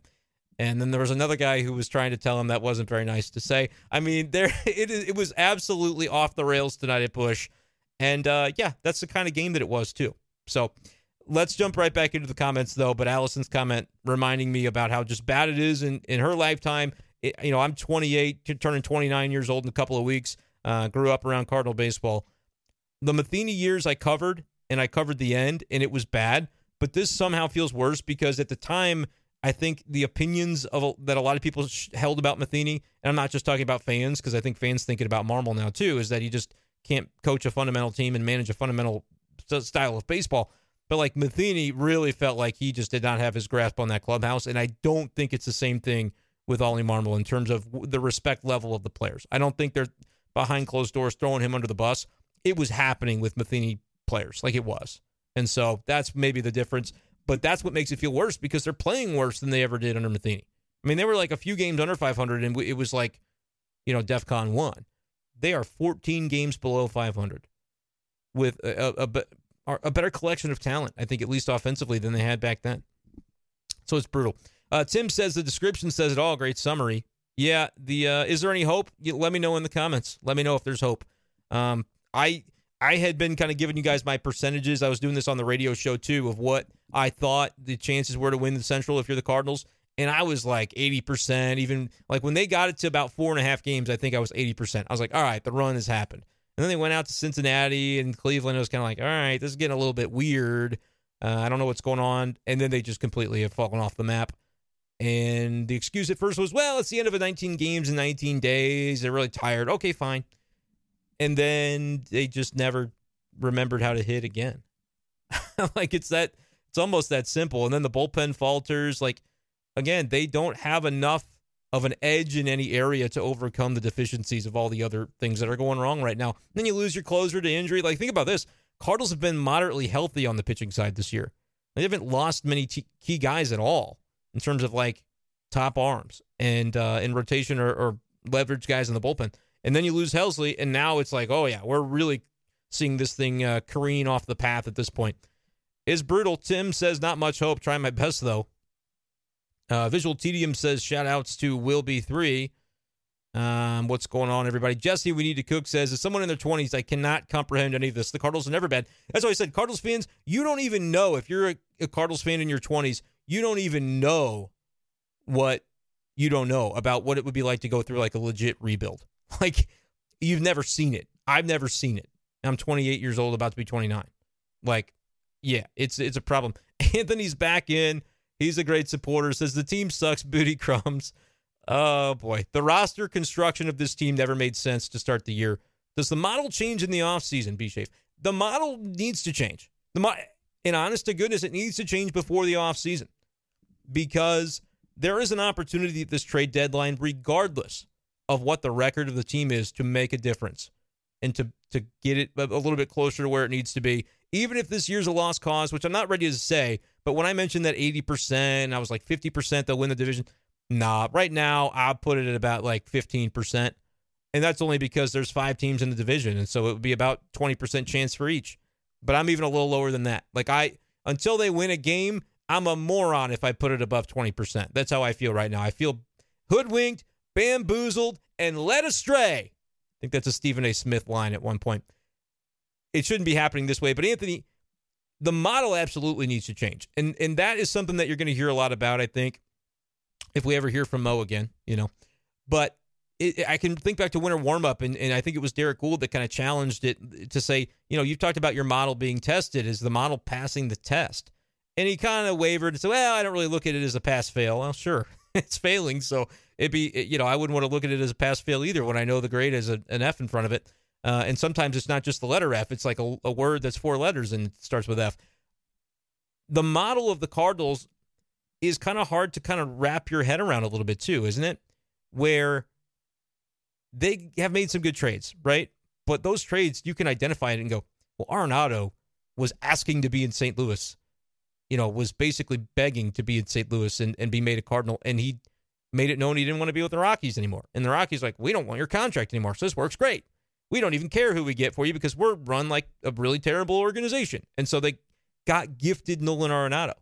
Speaker 1: And then there was another guy who was trying to tell him that wasn't very nice to say. I mean, there it, it was absolutely off the rails tonight at Busch. And uh, yeah, that's the kind of game that it was too. So let's jump right back into the comments though. But Allison's comment reminding me about how just bad it is in, in her lifetime. It, you know, I'm 28, turning 29 years old in a couple of weeks. Uh, grew up around Cardinal baseball. The Matheny years I covered, and I covered the end, and it was bad. But this somehow feels worse because at the time, I think the opinions of that a lot of people held about Matheny, and I'm not just talking about fans because I think fans thinking about Marmol now too, is that he just can't coach a fundamental team and manage a fundamental style of baseball. But like Matheny really felt like he just did not have his grasp on that clubhouse. And I don't think it's the same thing with Ollie Marmol in terms of the respect level of the players. I don't think they're behind closed doors throwing him under the bus. It was happening with Matheny players, like it was. And so that's maybe the difference. But that's what makes it feel worse because they're playing worse than they ever did under Matheny. I mean, they were like a few games under 500, and it was like, you know, DEF CON 1. They are 14 games below 500 with a, a, a, a better collection of talent, I think, at least offensively, than they had back then. So it's brutal. Uh, Tim says the description says it all. Great summary. Yeah. The uh, is there any hope? You, let me know in the comments. Let me know if there's hope. Um, I I had been kind of giving you guys my percentages. I was doing this on the radio show too of what I thought the chances were to win the Central if you're the Cardinals, and I was like 80%. Even like when they got it to about four and a half games, I think I was 80%. I was like, all right, the run has happened. And then they went out to Cincinnati and Cleveland. It was kind of like, all right, this is getting a little bit weird. Uh, I don't know what's going on. And then they just completely have fallen off the map. And the excuse at first was, well, it's the end of a 19 games in 19 days. They're really tired. Okay, fine. And then they just never remembered how to hit again. like it's that, it's almost that simple. And then the bullpen falters. Like, again, they don't have enough of an edge in any area to overcome the deficiencies of all the other things that are going wrong right now. then you lose your closer to injury. Like, think about this Cardinals have been moderately healthy on the pitching side this year. They haven't lost many t- key guys at all in terms of like top arms and uh, in rotation or, or leverage guys in the bullpen. And then you lose Helsley, and now it's like, oh yeah, we're really seeing this thing uh, careen off the path at this point. Is brutal. Tim says not much hope. Try my best though. Uh, Visual Tedium says shout outs to Will Be Three. Um, what's going on, everybody? Jesse, we need to cook says, as someone in their 20s, I cannot comprehend any of this. The Cardinals are never bad. That's why I said, Cardinals fans, you don't even know if you're a, a Cardinals fan in your 20s, you don't even know what you don't know about what it would be like to go through like a legit rebuild. Like you've never seen it. I've never seen it. I'm 28 years old, about to be 29. Like, yeah, it's it's a problem. Anthony's back in. He's a great supporter. Says the team sucks. Booty crumbs. Oh boy, the roster construction of this team never made sense to start the year. Does the model change in the offseason, B Shafe? The model needs to change. The mo- in honest to goodness, it needs to change before the offseason because there is an opportunity at this trade deadline, regardless of what the record of the team is, to make a difference and to to get it a little bit closer to where it needs to be. Even if this year's a lost cause, which I'm not ready to say, but when I mentioned that 80%, I was like 50% they'll win the division. Nah, right now I'll put it at about like 15%. And that's only because there's five teams in the division. And so it would be about 20% chance for each. But I'm even a little lower than that. Like I until they win a game, I'm a moron if I put it above 20%. That's how I feel right now. I feel hoodwinked, bamboozled, and led astray. I think that's a Stephen A. Smith line at one point. It shouldn't be happening this way. But Anthony, the model absolutely needs to change. And and that is something that you're going to hear a lot about, I think, if we ever hear from Mo again, you know. But it, I can think back to winter warm up, and, and I think it was Derek Goold that kind of challenged it to say, you know, you've talked about your model being tested. Is the model passing the test? And he kind of wavered and said, well, I don't really look at it as a pass fail. Well, sure, it's failing. So it'd be, you know, I wouldn't want to look at it as a pass fail either when I know the grade is a, an F in front of it. Uh, and sometimes it's not just the letter F, it's like a, a word that's four letters and starts with F. The model of the Cardinals is kind of hard to kind of wrap your head around a little bit too, isn't it? Where they have made some good trades, right? But those trades, you can identify it and go, well, Arenado was asking to be in St. Louis you know, was basically begging to be in St. Louis and, and be made a Cardinal. And he made it known he didn't want to be with the Rockies anymore. And the Rockies like, we don't want your contract anymore. So this works great. We don't even care who we get for you because we're run like a really terrible organization. And so they got gifted Nolan Arenado.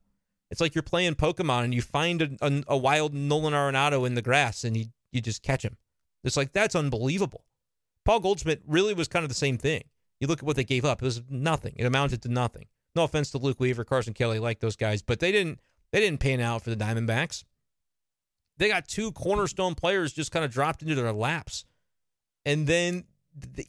Speaker 1: It's like you're playing Pokemon and you find a, a, a wild Nolan Arenado in the grass and you, you just catch him. It's like, that's unbelievable. Paul Goldschmidt really was kind of the same thing. You look at what they gave up, it was nothing. It amounted to nothing. No offense to Luke Weaver, Carson Kelly, like those guys, but they didn't they didn't pan out for the Diamondbacks. They got two cornerstone players just kind of dropped into their laps. And then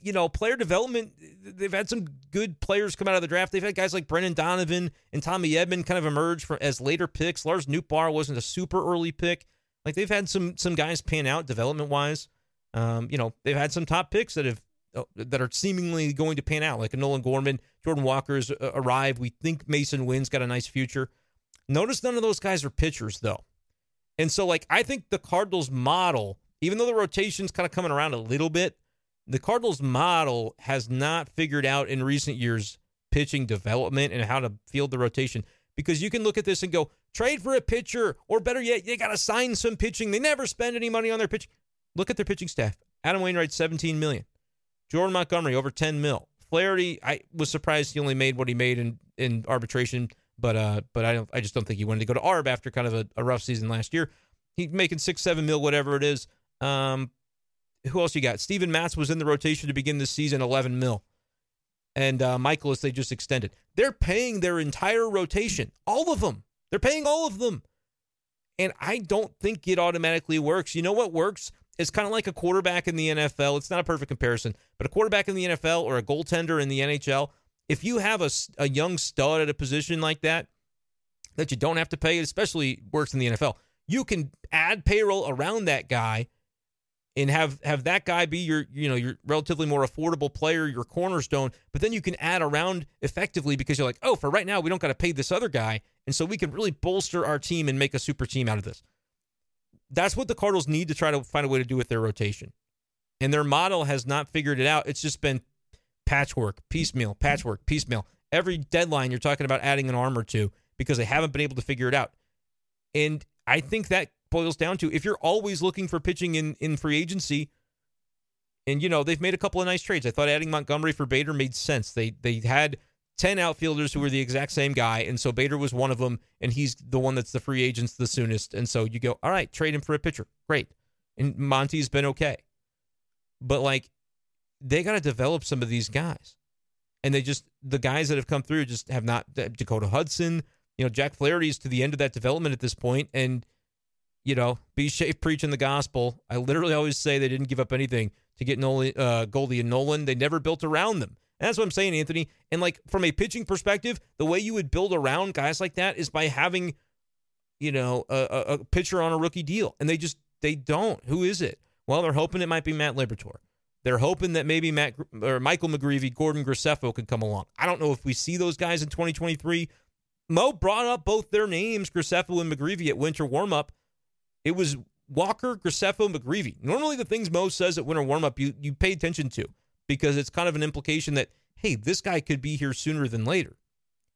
Speaker 1: you know, player development, they've had some good players come out of the draft. They've had guys like Brendan Donovan and Tommy Edman kind of emerge from, as later picks. Lars Nootbaar wasn't a super early pick. Like they've had some some guys pan out development wise. Um, you know, they've had some top picks that have uh, that are seemingly going to pan out, like a Nolan Gorman, Jordan Walker's uh, arrived. We think Masyn Winn's got a nice future. Notice none of those guys are pitchers, though. And so, like, I think the Cardinals model, even though the rotation's kind of coming around a little bit, the Cardinals model has not figured out in recent years pitching development and how to field the rotation. Because you can look at this and go, trade for a pitcher, or better yet, you got to sign some pitching. They never spend any money on their pitching. Look at their pitching staff. Adam Wainwright, 17 million. Jordan Montgomery, over 10 mil. Flaherty, I was surprised he only made what he made in, in arbitration, but uh, but I don't, I just don't think he wanted to go to ARB after kind of a, a rough season last year. He's making six, seven mil, whatever it is. Um, who else you got? Steven Matz was in the rotation to begin this season, 11 mil. And uh, Mikolas, they just extended. They're paying their entire rotation, all of them. They're paying all of them. And I don't think it automatically works. You know what works? It's kind of like a quarterback in the NFL. It's not a perfect comparison, but a quarterback in the NFL or a goaltender in the NHL, if you have a, a young stud at a position like that, that you don't have to pay, it especially works in the NFL, you can add payroll around that guy and have have that guy be your you know your relatively more affordable player, your cornerstone. But then you can add around effectively because you're like, oh, for right now we don't got to pay this other guy, and so we can really bolster our team and make a super team out of this. That's what the Cardinals need to try to find a way to do with their rotation, and their model has not figured it out. It's just been patchwork, piecemeal, patchwork, piecemeal. Every deadline you're talking about adding an arm or two because they haven't been able to figure it out, and I think that boils down to if you're always looking for pitching in, in free agency, and you know they've made a couple of nice trades. I thought adding Montgomery for Bader made sense. They they had ten outfielders who were the exact same guy, and so Bader was one of them, and he's the one that's the free agents the soonest. And so you go, all right, trade him for a pitcher, great. And Monty's been okay, but like they got to develop some of these guys, and they just the guys that have come through just have not. Dakota Hudson, you know, Jack Flaherty is to the end of that development at this point, and you know, B Shafe preaching the gospel. I literally always say they didn't give up anything to get Nolan, uh, Goldie and Nolan. They never built around them. And that's what I'm saying, Anthony. And like from a pitching perspective, the way you would build around guys like that is by having, you know, a, a pitcher on a rookie deal. And they just they don't. Who is it? Well, they're hoping it might be Matt Liberatore. They're hoping that maybe Matt or Michael McGreevy, Gordon Graceffo could come along. I don't know if we see those guys in 2023. Mo brought up both their names, Graceffo and McGreevy, at winter warmup. It was Walker, Graceffo, McGreevy. Normally, the things Mo says at winter warmup, you you pay attention to because it's kind of an implication that hey, this guy could be here sooner than later.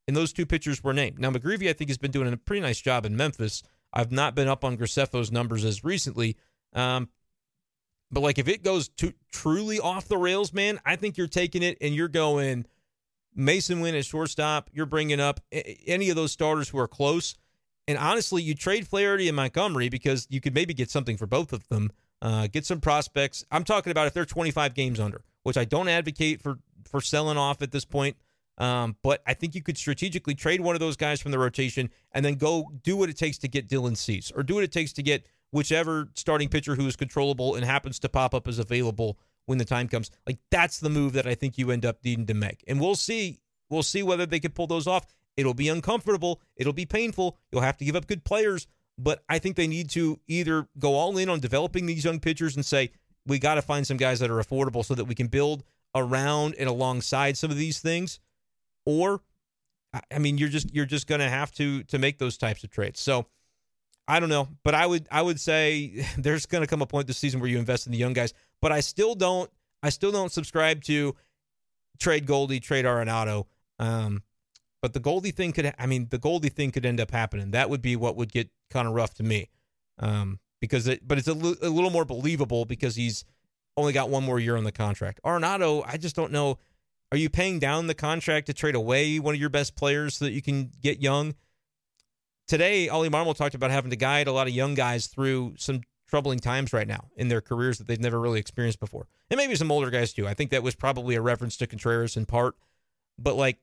Speaker 1: And those two pitchers were named. Now, McGreevy, I think, has been doing a pretty nice job in Memphis. I've not been up on Graceffo's numbers as recently. Um, but like if it goes to truly off the rails, man, I think you're taking it and you're going Masyn Winn at shortstop. You're bringing up any of those starters who are close. And honestly, you trade Flaherty and Montgomery because you could maybe get something for both of them. Uh, get some prospects. I'm talking about if they're 25 games under, which I don't advocate for for selling off at this point. Um, but I think you could strategically trade one of those guys from the rotation and then go do what it takes to get Dylan Cease or do what it takes to get whichever starting pitcher who is controllable and happens to pop up as available when the time comes. Like that's the move that I think you end up needing to make. And we'll see. We'll see whether they can pull those off. It'll be uncomfortable. It'll be painful. You'll have to give up good players. But I think they need to either go all in on developing these young pitchers and say, we got to find some guys that are affordable so that we can build around and alongside some of these things. Or, I mean, you're just you're just going to have to to make those types of trades. So I don't know, but I would I would say there's going to come a point this season where you invest in the young guys. But I still don't I still don't subscribe to trade Goldie, trade Arenado. Um, but the Goldie thing could, I mean, the Goldie thing could end up happening. That would be what would get kind of rough to me, um, because it, but it's a, l- a little more believable because he's only got one more year on the contract. Arenado, I just don't know. Are you paying down the contract to trade away one of your best players so that you can get young? Today, Ollie Marmol talked about having to guide a lot of young guys through some troubling times right now in their careers that they've never really experienced before. And maybe some older guys too. I think that was probably a reference to Contreras in part. But like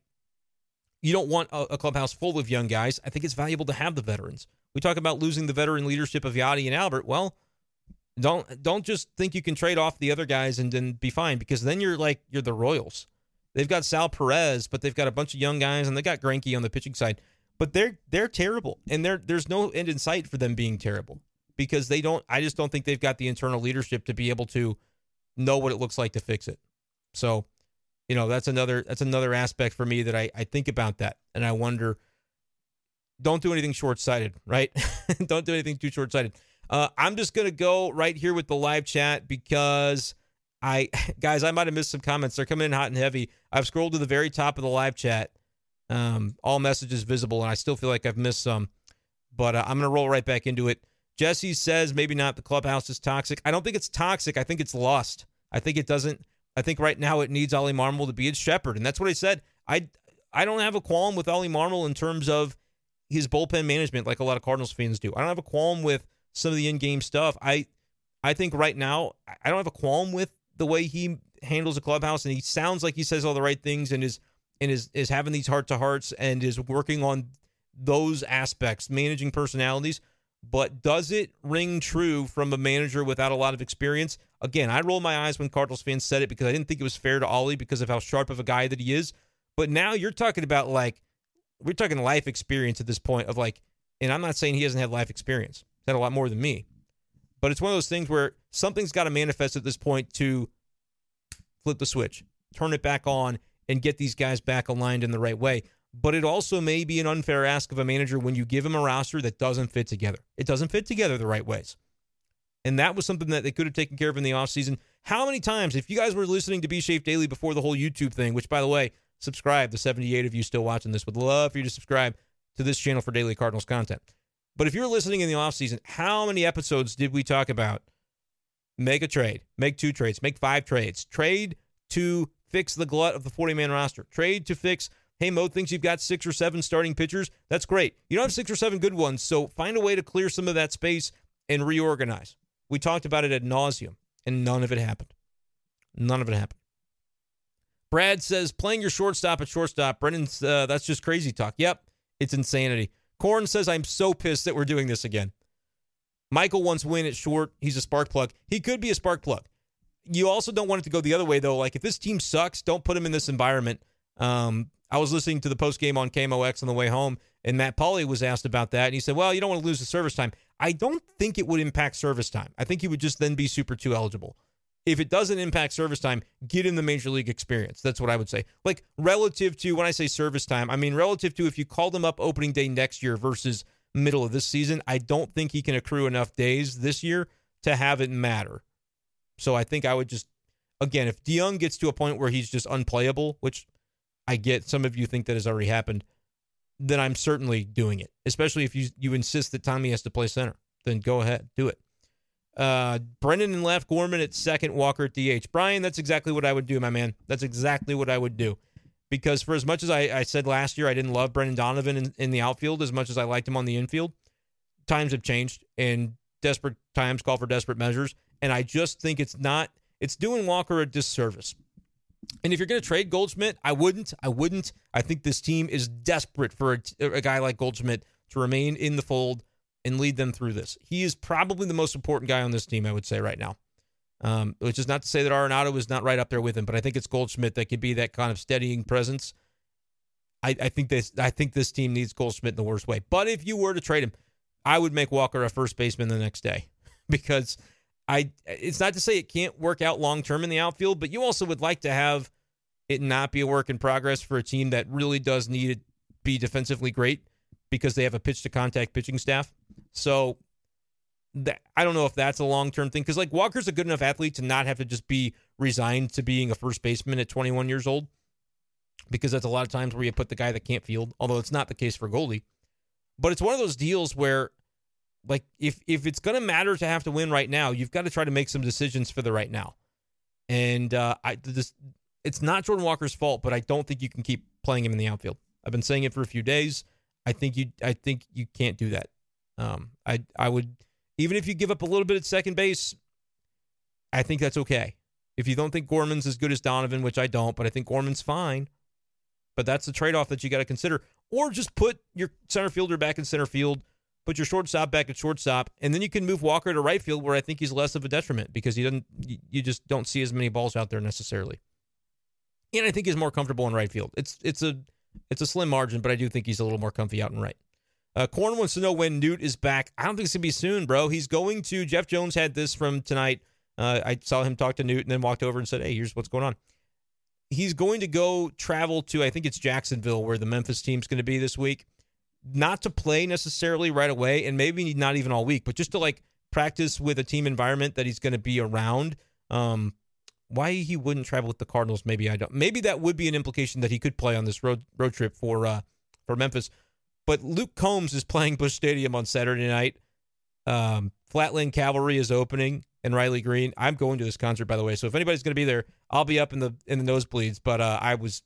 Speaker 1: you don't want a, a, clubhouse full of young guys. I think it's valuable to have the veterans. We talk about losing the veteran leadership of Yadi and Albert. Well, don't don't just think you can trade off the other guys and then be fine because then you're like you're the Royals. They've got Sal Perez, but they've got a bunch of young guys and they got Greinke on the pitching side. But they're they're terrible, and there there's no end in sight for them being terrible because they don't. I just don't think they've got the internal leadership to be able to know what it looks like to fix it. So you know that's another that's another aspect for me that I, I think about that and I wonder don't do anything short sighted, right? don't do anything too short sighted. Uh, I'm just gonna go right here with the live chat because I guys, I might have missed some comments. They're coming in hot and heavy. I've scrolled to the very top of the live chat. Um, all messages visible, and I still feel like I've missed some. But uh, I'm gonna roll right back into it. Jesse says maybe not the clubhouse is toxic. I don't think it's toxic. I think it's lost. I think it doesn't. I think right now it needs Ollie Marmol to be its shepherd, and that's what I said. I I don't have a qualm with Ollie Marmol in terms of his bullpen management, like a lot of Cardinals fans do. I don't have a qualm with some of the in-game stuff. I I think right now I don't have a qualm with the way he handles the clubhouse, and he sounds like he says all the right things and is and is is having these heart to hearts and is working on those aspects, managing personalities. But does it ring true from a manager without a lot of experience? Again, I roll my eyes when Cardinals fans said it because I didn't think it was fair to Ollie because of how sharp of a guy that he is. But now you're talking about like we're talking life experience at this point of like, and I'm not saying he hasn't had life experience. He's had a lot more than me. But it's one of those things where something's got to manifest at this point to flip the switch, turn it back on, and get these guys back aligned in the right way. But it also may be an unfair ask of a manager when you give him a roster that doesn't fit together. It doesn't fit together the right ways. And that was something that they could have taken care of in the offseason. How many times, if you guys were listening to B Shafe Daily before the whole YouTube thing, which by the way, subscribe, the 78 of you still watching this would love for you to subscribe to this channel for daily Cardinals content. But if you're listening in the offseason, how many episodes did we talk about make a trade, make two trades, make five trades, trade to fix the glut of the 40 man roster, trade to fix, hey, Mo thinks you've got six or seven starting pitchers. That's great. You don't have six or seven good ones. So find a way to clear some of that space and reorganize. We talked about it at nauseum, and none of it happened. None of it happened. Brad says playing your shortstop at shortstop. Brendan's uh, that's just crazy talk. Yep, it's insanity. Corn says I'm so pissed that we're doing this again. Michael wants Winn at short. He's a spark plug. He could be a spark plug. You also don't want it to go the other way though. Like if this team sucks, don't put him in this environment. Um, I was listening to the post game on KMOX on the way home, and Matt Pauley was asked about that, and he said, "Well, you don't want to lose the service time." I don't think it would impact service time. I think he would just then be Super Two eligible if it doesn't impact service time, get in the major league experience. That's what I would say. Like relative to when I say service time, I mean relative to if you call him up opening day next year versus middle of this season, I don't think he can accrue enough days this year to have it matter. So I think I would just again, if DeJong gets to a point where he's just unplayable, which I get some of you think that has already happened, then I'm certainly doing it. Especially if you you insist that Tommy has to play center. Then go ahead, do it. Uh, Brendan and left, Gorman at second, Walker at DH. Brian, that's exactly what I would do, my man. That's exactly what I would do. Because for as much as I, I said last year, I didn't love Brendan Donovan in, in the outfield as much as I liked him on the infield. Times have changed, and desperate times call for desperate measures. And I just think it's not, it's doing Walker a disservice. And if you're going to trade Goldschmidt, I wouldn't. I wouldn't. I think this team is desperate for a, a guy like Goldschmidt to remain in the fold and lead them through this. He is probably the most important guy on this team, I would say, right now. Um, which is not to say that Arenado is not right up there with him, but I think it's Goldschmidt that could be that kind of steadying presence. I, I think this I think this team needs Goldschmidt in the worst way. But if you were to trade him, I would make Walker a first baseman the next day because I it's not to say it can't work out long term in the outfield, but you also would like to have it not be a work in progress for a team that really does need to be defensively great because they have a pitch to contact pitching staff. So that, I don't know if that's a long term thing because like Walker's a good enough athlete to not have to just be resigned to being a first baseman at 21 years old because that's a lot of times where you put the guy that can't field, although it's not the case for Goldie. But it's one of those deals where like if if it's going to matter to have to win right now, you've got to try to make some decisions for the right now. And uh, I this it's not Jordan Walker's fault, but I don't think you can keep playing him in the outfield. I've been saying it for a few days. I think you I think you can't do that. Um, I I would even if you give up a little bit at second base, I think that's okay. If you don't think Gorman's as good as Donovan, which I don't, but I think Gorman's fine. But that's the trade-off that you got to consider. Or just put your center fielder back in center field, put your shortstop back at shortstop, and then you can move Walker to right field where I think he's less of a detriment because he doesn't you just don't see as many balls out there necessarily. And I think he's more comfortable in right field. It's it's a it's a slim margin, but I do think he's a little more comfy out in right. Uh, Corn wants to know when Newt is back. I don't think it's gonna be soon, bro. He's going to. Jeff Jones had this from tonight. Uh, I saw him talk to Newt and then walked over and said, "Hey, here's what's going on." He's going to go travel to. I think it's Jacksonville, where the Memphis team's going to be this week. not to play necessarily right away, and maybe not even all week, but just to like practice with a team environment that he's going to be around. Um, why he wouldn't travel with the Cardinals? Maybe I don't. Maybe that would be an implication that he could play on this road road trip for uh, for Memphis. But Luke Combs is playing Busch Stadium on Saturday night. Um, Flatland Cavalry is opening and Riley Green. I'm going to this concert, by the way. So if anybody's going to be there, I'll be up in the in the nosebleeds. But uh, I was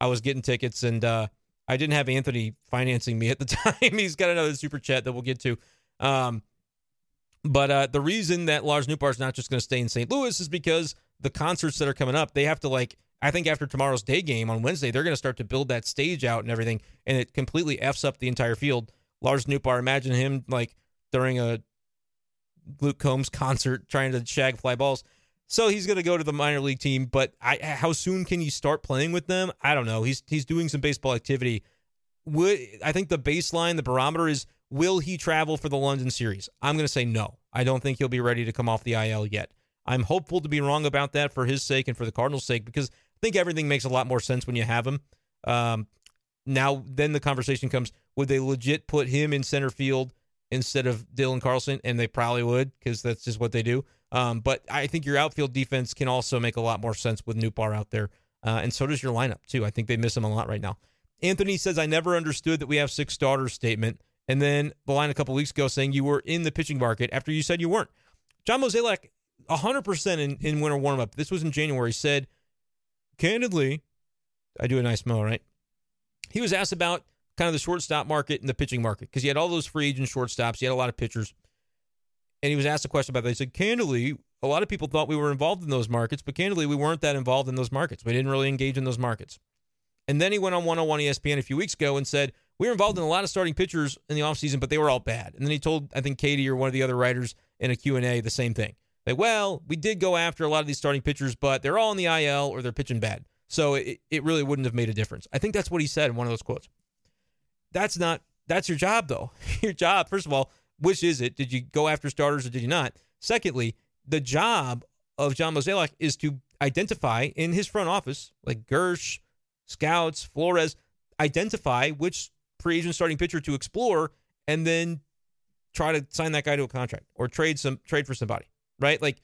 Speaker 1: I was getting tickets, and uh, I didn't have Anthony financing me at the time. He's got another super chat that we'll get to. Um, but uh, the reason that Lars Nootbaar is not just going to stay in St. Louis is because the concerts that are coming up, they have to like. I think after tomorrow's day game on Wednesday, they're going to start to build that stage out and everything, and it completely f's up the entire field. Lars Nootbaar, imagine him like during a Luke Combs concert trying to shag fly balls. So he's going to go to the minor league team, but I, how soon can you start playing with them? I don't know. He's he's doing some baseball activity. Would I think the baseline, the barometer is will he travel for the London series? I'm going to say no. I don't think he'll be ready to come off the IL yet. I'm hopeful to be wrong about that for his sake and for the Cardinals' sake because I think everything makes a lot more sense when you have him. Um, now, then the conversation comes: Would they legit put him in center field instead of Dylan Carlson? And they probably would because that's just what they do. Um, but I think your outfield defense can also make a lot more sense with Nootbaar out there. Uh, and so does your lineup, too. I think they miss him a lot right now. Anthony says, I never understood that we have six starters statement. And then the line a couple weeks ago saying you were in the pitching market after you said you weren't. John Mozeliak, 100% in, in winter warm up, this was in January, said, candidly, I do a nice mo, right? He was asked about kind of the shortstop market and the pitching market because he had all those free agent shortstops. He had a lot of pitchers and he was asked a question about that. He said, candidly, a lot of people thought we were involved in those markets, but candidly, we weren't that involved in those markets. We didn't really engage in those markets. And then he went on 101 ESPN a few weeks ago and said, we were involved in a lot of starting pitchers in the offseason, but they were all bad. And then he told, I think, Katie or one of the other writers in a Q&A the same thing. Like, well, we did go after a lot of these starting pitchers, but they're all in the IL or they're pitching bad. So it, it really wouldn't have made a difference. I think that's what he said in one of those quotes. That's not, that's your job, though. your job, first of all, which is it? Did you go after starters or did you not? Secondly, the job of John Mozeliak is to identify in his front office, like Gersh, Scouts, Flores, identify which free agent starting pitcher to explore and then try to sign that guy to a contract or trade some trade for somebody. Right? Like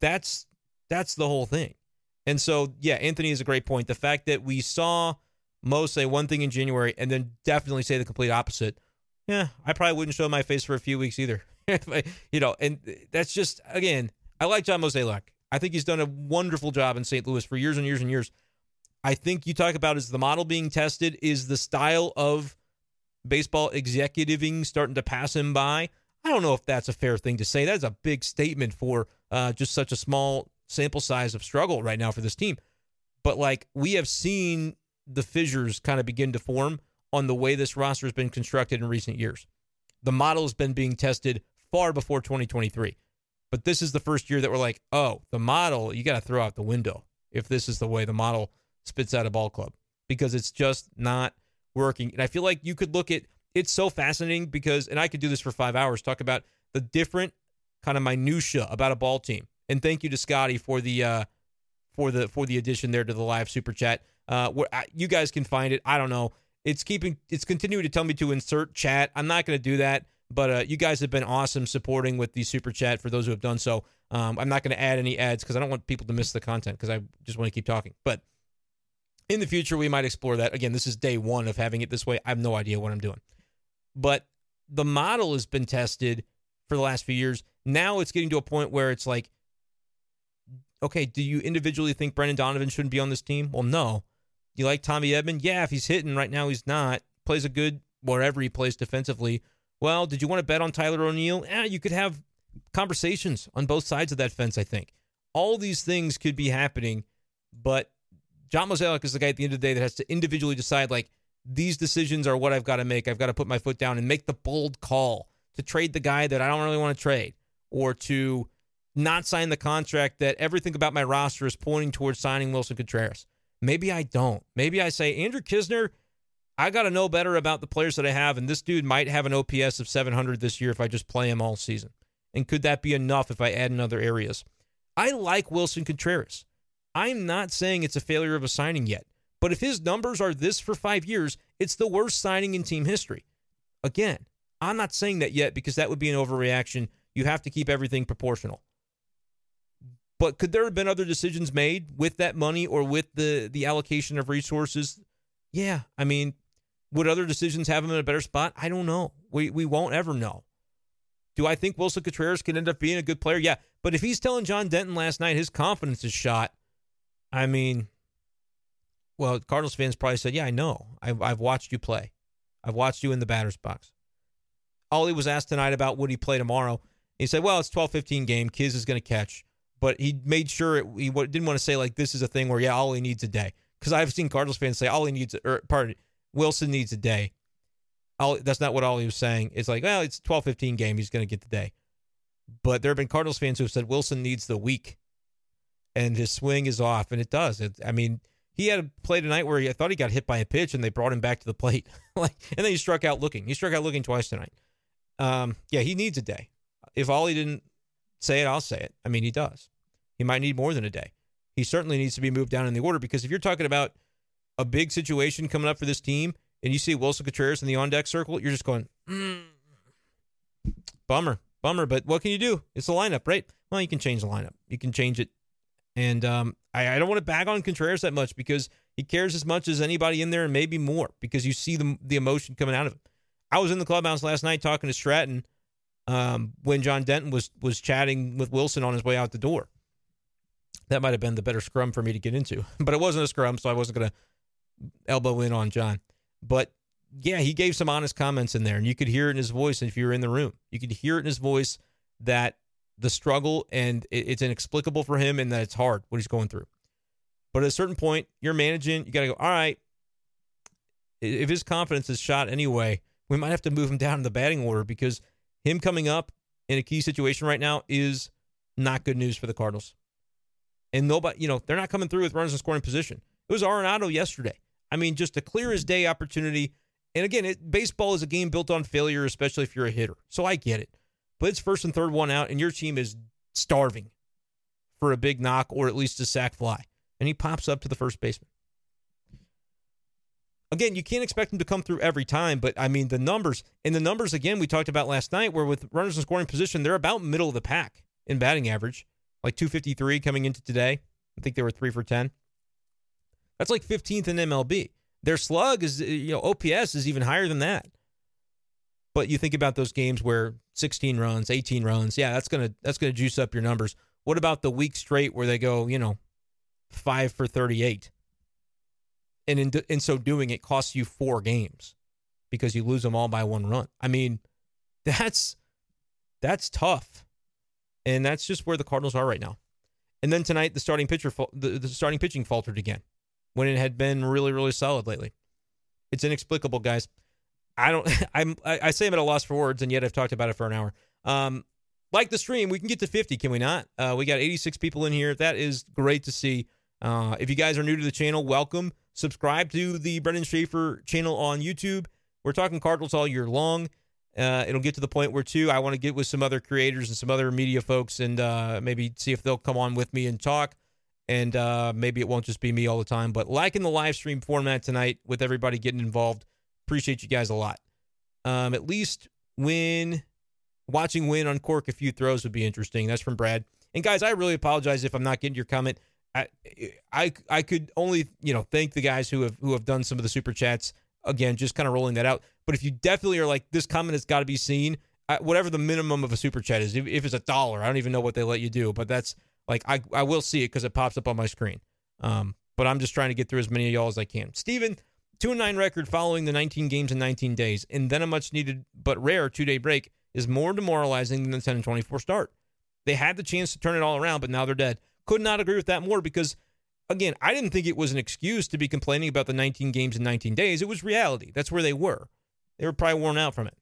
Speaker 1: that's that's the whole thing. And so, yeah, Anthony is a great point. The fact that we saw Mo say one thing in January and then definitely say the complete opposite yeah, I probably wouldn't show my face for a few weeks either. you know, and that's just again, I like John Mozeliak. I think he's done a wonderful job in St. Louis for years and years and years. I think you talk about is the model being tested, is the style of baseball executiving starting to pass him by. I don't know if that's a fair thing to say. That's a big statement for uh, just such a small sample size of struggle right now for this team. But like we have seen the fissures kind of begin to form on the way this roster has been constructed in recent years. The model has been being tested far before 2023. But this is the first year that we're like, oh, the model, you got to throw out the window if this is the way the model spits out a ball club because it's just not working. And I feel like you could look at it's so fascinating because, and I could do this for five hours, talk about the different kind of minutia about a ball team. And thank you to Scotty for the uh, for the for the addition there to the live super chat. Uh, where you guys can find it. I don't know. It's keeping it's continuing to tell me to insert chat. I'm not going to do that, but uh, you guys have been awesome supporting with the super chat for those who have done so. Um, I'm not going to add any ads because I don't want people to miss the content because I just want to keep talking. But in the future, we might explore that. Again, this is day one of having it this way. I have no idea what I'm doing, but the model has been tested for the last few years. Now it's getting to a point where it's like, okay, do you individually think Brendan Donovan shouldn't be on this team? Well, no. You like Tommy Edman? Yeah, if he's hitting right now, he's not. Plays a good wherever he plays defensively. Well, did you want to bet on Tyler O'Neill? Yeah, you could have conversations on both sides of that fence, I think. All these things could be happening, but John Mozeliak is the guy at the end of the day that has to individually decide, like, these decisions are what I've got to make. I've got to put my foot down and make the bold call to trade the guy that I don't really want to trade or to not sign the contract that everything about my roster is pointing towards signing Willson Contreras. Maybe I don't. Maybe I say, Andrew Knizner, I got to know better about the players that I have, and this dude might have an OPS of 700 this year if I just play him all season. And could that be enough if I add in other areas? I like Willson Contreras. I'm not saying it's a failure of a signing yet, But if his numbers are this for five years, it's the worst signing in team history. Again, I'm not saying that yet because that would be an overreaction. You have to keep everything proportional. But could there have been other decisions made with that money or with the the allocation of resources? Yeah, I mean, would other decisions have him in a better spot? I don't know. We we won't ever know. Do I think Willson Contreras can end up being a good player? Yeah, but if he's telling John Denton last night his confidence is shot, I mean, well, Cardinals fans probably said, "Yeah, I know. I've, I've watched you play. I've watched you in the batter's box." Ollie was asked tonight about would he play tomorrow. He said, "Well, it's 12-15 game. Kiz is going to catch." but he made sure it, he didn't want to say like this is a thing where yeah, all he needs a day. Because I've seen Cardinals fans say all he needs, or er, pardon, Willson needs a day. All, that's not what Ollie was saying. It's like, well, it's 12 15 game. He's going to get the day. But there have been Cardinals fans who have said Willson needs the week and his swing is off. And it does. It, I mean, he had a play tonight where he, I thought he got hit by a pitch and they brought him back to the plate. like, and then he struck out looking. He struck out looking twice tonight. Um, yeah, he needs a day. If Ollie didn't say it, I'll say it. I mean, he does. He might need more than a day. He certainly needs to be moved down in the order because if you're talking about a big situation coming up for this team and you see Willson Contreras in the on deck circle, you're just going, mm. bummer, bummer. But what can you do? It's the lineup, right? Well, you can change the lineup. You can change it. And um, I, I, don't want to bag on Contreras that much because he cares as much as anybody in there and maybe more because you see the, the emotion coming out of him. I was in the clubhouse last night talking to Stratton um, when John Denton was was chatting with Willson on his way out the door that might have been the better scrum for me to get into. But it wasn't a scrum, so I wasn't going to elbow in on John. But yeah, he gave some honest comments in there, and you could hear it in his voice. if you were in the room, you could hear it in his voice that the struggle and it's inexplicable for him and that it's hard what he's going through. But at a certain point, you're managing, you got to go, all right, if his confidence is shot anyway, we might have to move him down in the batting order because him coming up in a key situation right now is not good news for the Cardinals and nobody, you know, they're not coming through with runners in scoring position. It was Arenado yesterday. I mean, just a clear as day opportunity. And again, it, baseball is a game built on failure, especially if you're a hitter. So I get it. But it's first and third one out, and your team is starving for a big knock or at least a sac fly. And he pops up to the first baseman. Again, you can't expect him to come through every time, but I mean, the numbers, and the numbers, again, we talked about last night, where with runners in scoring position, they're about middle of the pack in batting average like 253 coming into today. I think they were three for 10. That's like 15th in MLB. Their slug is, you know, OPS is even higher than that. But you think about those games where 16 runs, 18 runs, yeah, that's gonna that's gonna juice up your numbers. What about the week straight where they go, you know, five for 38, and in in so doing, it costs you four games because you lose them all by one run. I mean, that's that's tough and that's just where the Cardinals are right now. And then tonight, the starting pitcher, the, the starting pitching faltered again when it had been really, really solid lately. It's inexplicable, guys. I don't. I'm. I say I'm at a loss for words, and yet I've talked about it for an hour. Um, like the stream, we can get to 50, can we not? Uh, we got 86 people in here. That is great to see. Uh, if you guys are new to the channel, welcome. Subscribe to the Brenden Schaeffer channel on YouTube. We're talking Cardinals all year long. Uh, it'll get to the point where too I want to get with some other creators and some other media folks and uh, maybe see if they'll come on with me and talk. And uh, maybe it won't just be me all the time, but liking the live stream format tonight with everybody getting involved. Appreciate you guys a lot. Um, at least when watching Winn uncork a few throws would be interesting. That's from Brad. And guys, I really apologize if I'm not getting your comment. I I I could only you know thank the guys who have who have done some of the super chats again, just kind of rolling that out. But if you definitely are like, this comment has got to be seen, whatever the minimum of a super chat is, if, if, it's a dollar, I don't even know what they let you do, but that's like, I, I will see it because it pops up on my screen. Um, but I'm just trying to get through as many of y'all as I can. Steven, 2 and 9 record following the 19 games in 19 days, and then a much needed but rare two day break is more demoralizing than the 10 and 24 start. They had the chance to turn it all around, but now they're dead. Could not agree with that more because again, I didn't think it was an excuse to be complaining about the 19 games in 19 days. It was reality. That's where they were. They were probably worn out from it.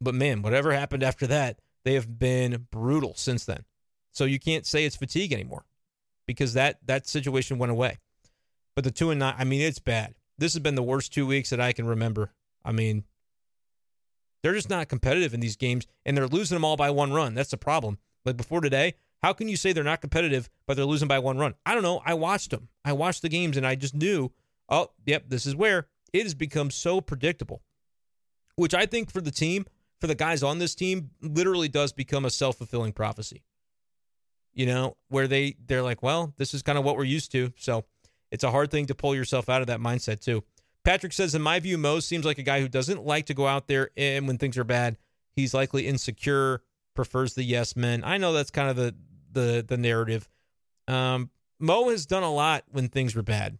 Speaker 1: But man, whatever happened after that, they have been brutal since then. So you can't say it's fatigue anymore because that that situation went away. But the two and nine, I mean, it's bad. This has been the worst two weeks that I can remember. I mean, they're just not competitive in these games, and they're losing them all by one run. That's the problem. Like before today, how can you say they're not competitive, but they're losing by one run? I don't know. I watched them. I watched the games, and I just knew oh, yep, this is where it has become so predictable, which I think for the team, for the guys on this team, literally does become a self fulfilling prophecy. You know, where they they're like, well, this is kind of what we're used to, so it's a hard thing to pull yourself out of that mindset too. Patrick says, in my view, Mo seems like a guy who doesn't like to go out there and when things are bad, he's likely insecure, prefers the yes men. I know that's kind of the the the narrative. Um, Mo has done a lot when things were bad.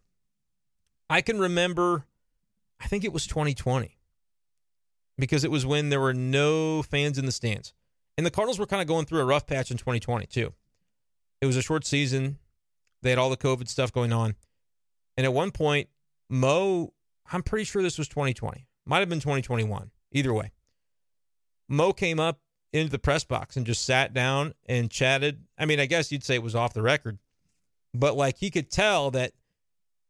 Speaker 1: I can remember, I think it was 2020, because it was when there were no fans in the stands. And the Cardinals were kind of going through a rough patch in 2020, too. It was a short season. They had all the COVID stuff going on. And at one point, Mo I'm pretty sure this was 2020. Might have been 2021. Either way. Mo came up into the press box and just sat down and chatted. I mean, I guess you'd say it was off the record, but like he could tell that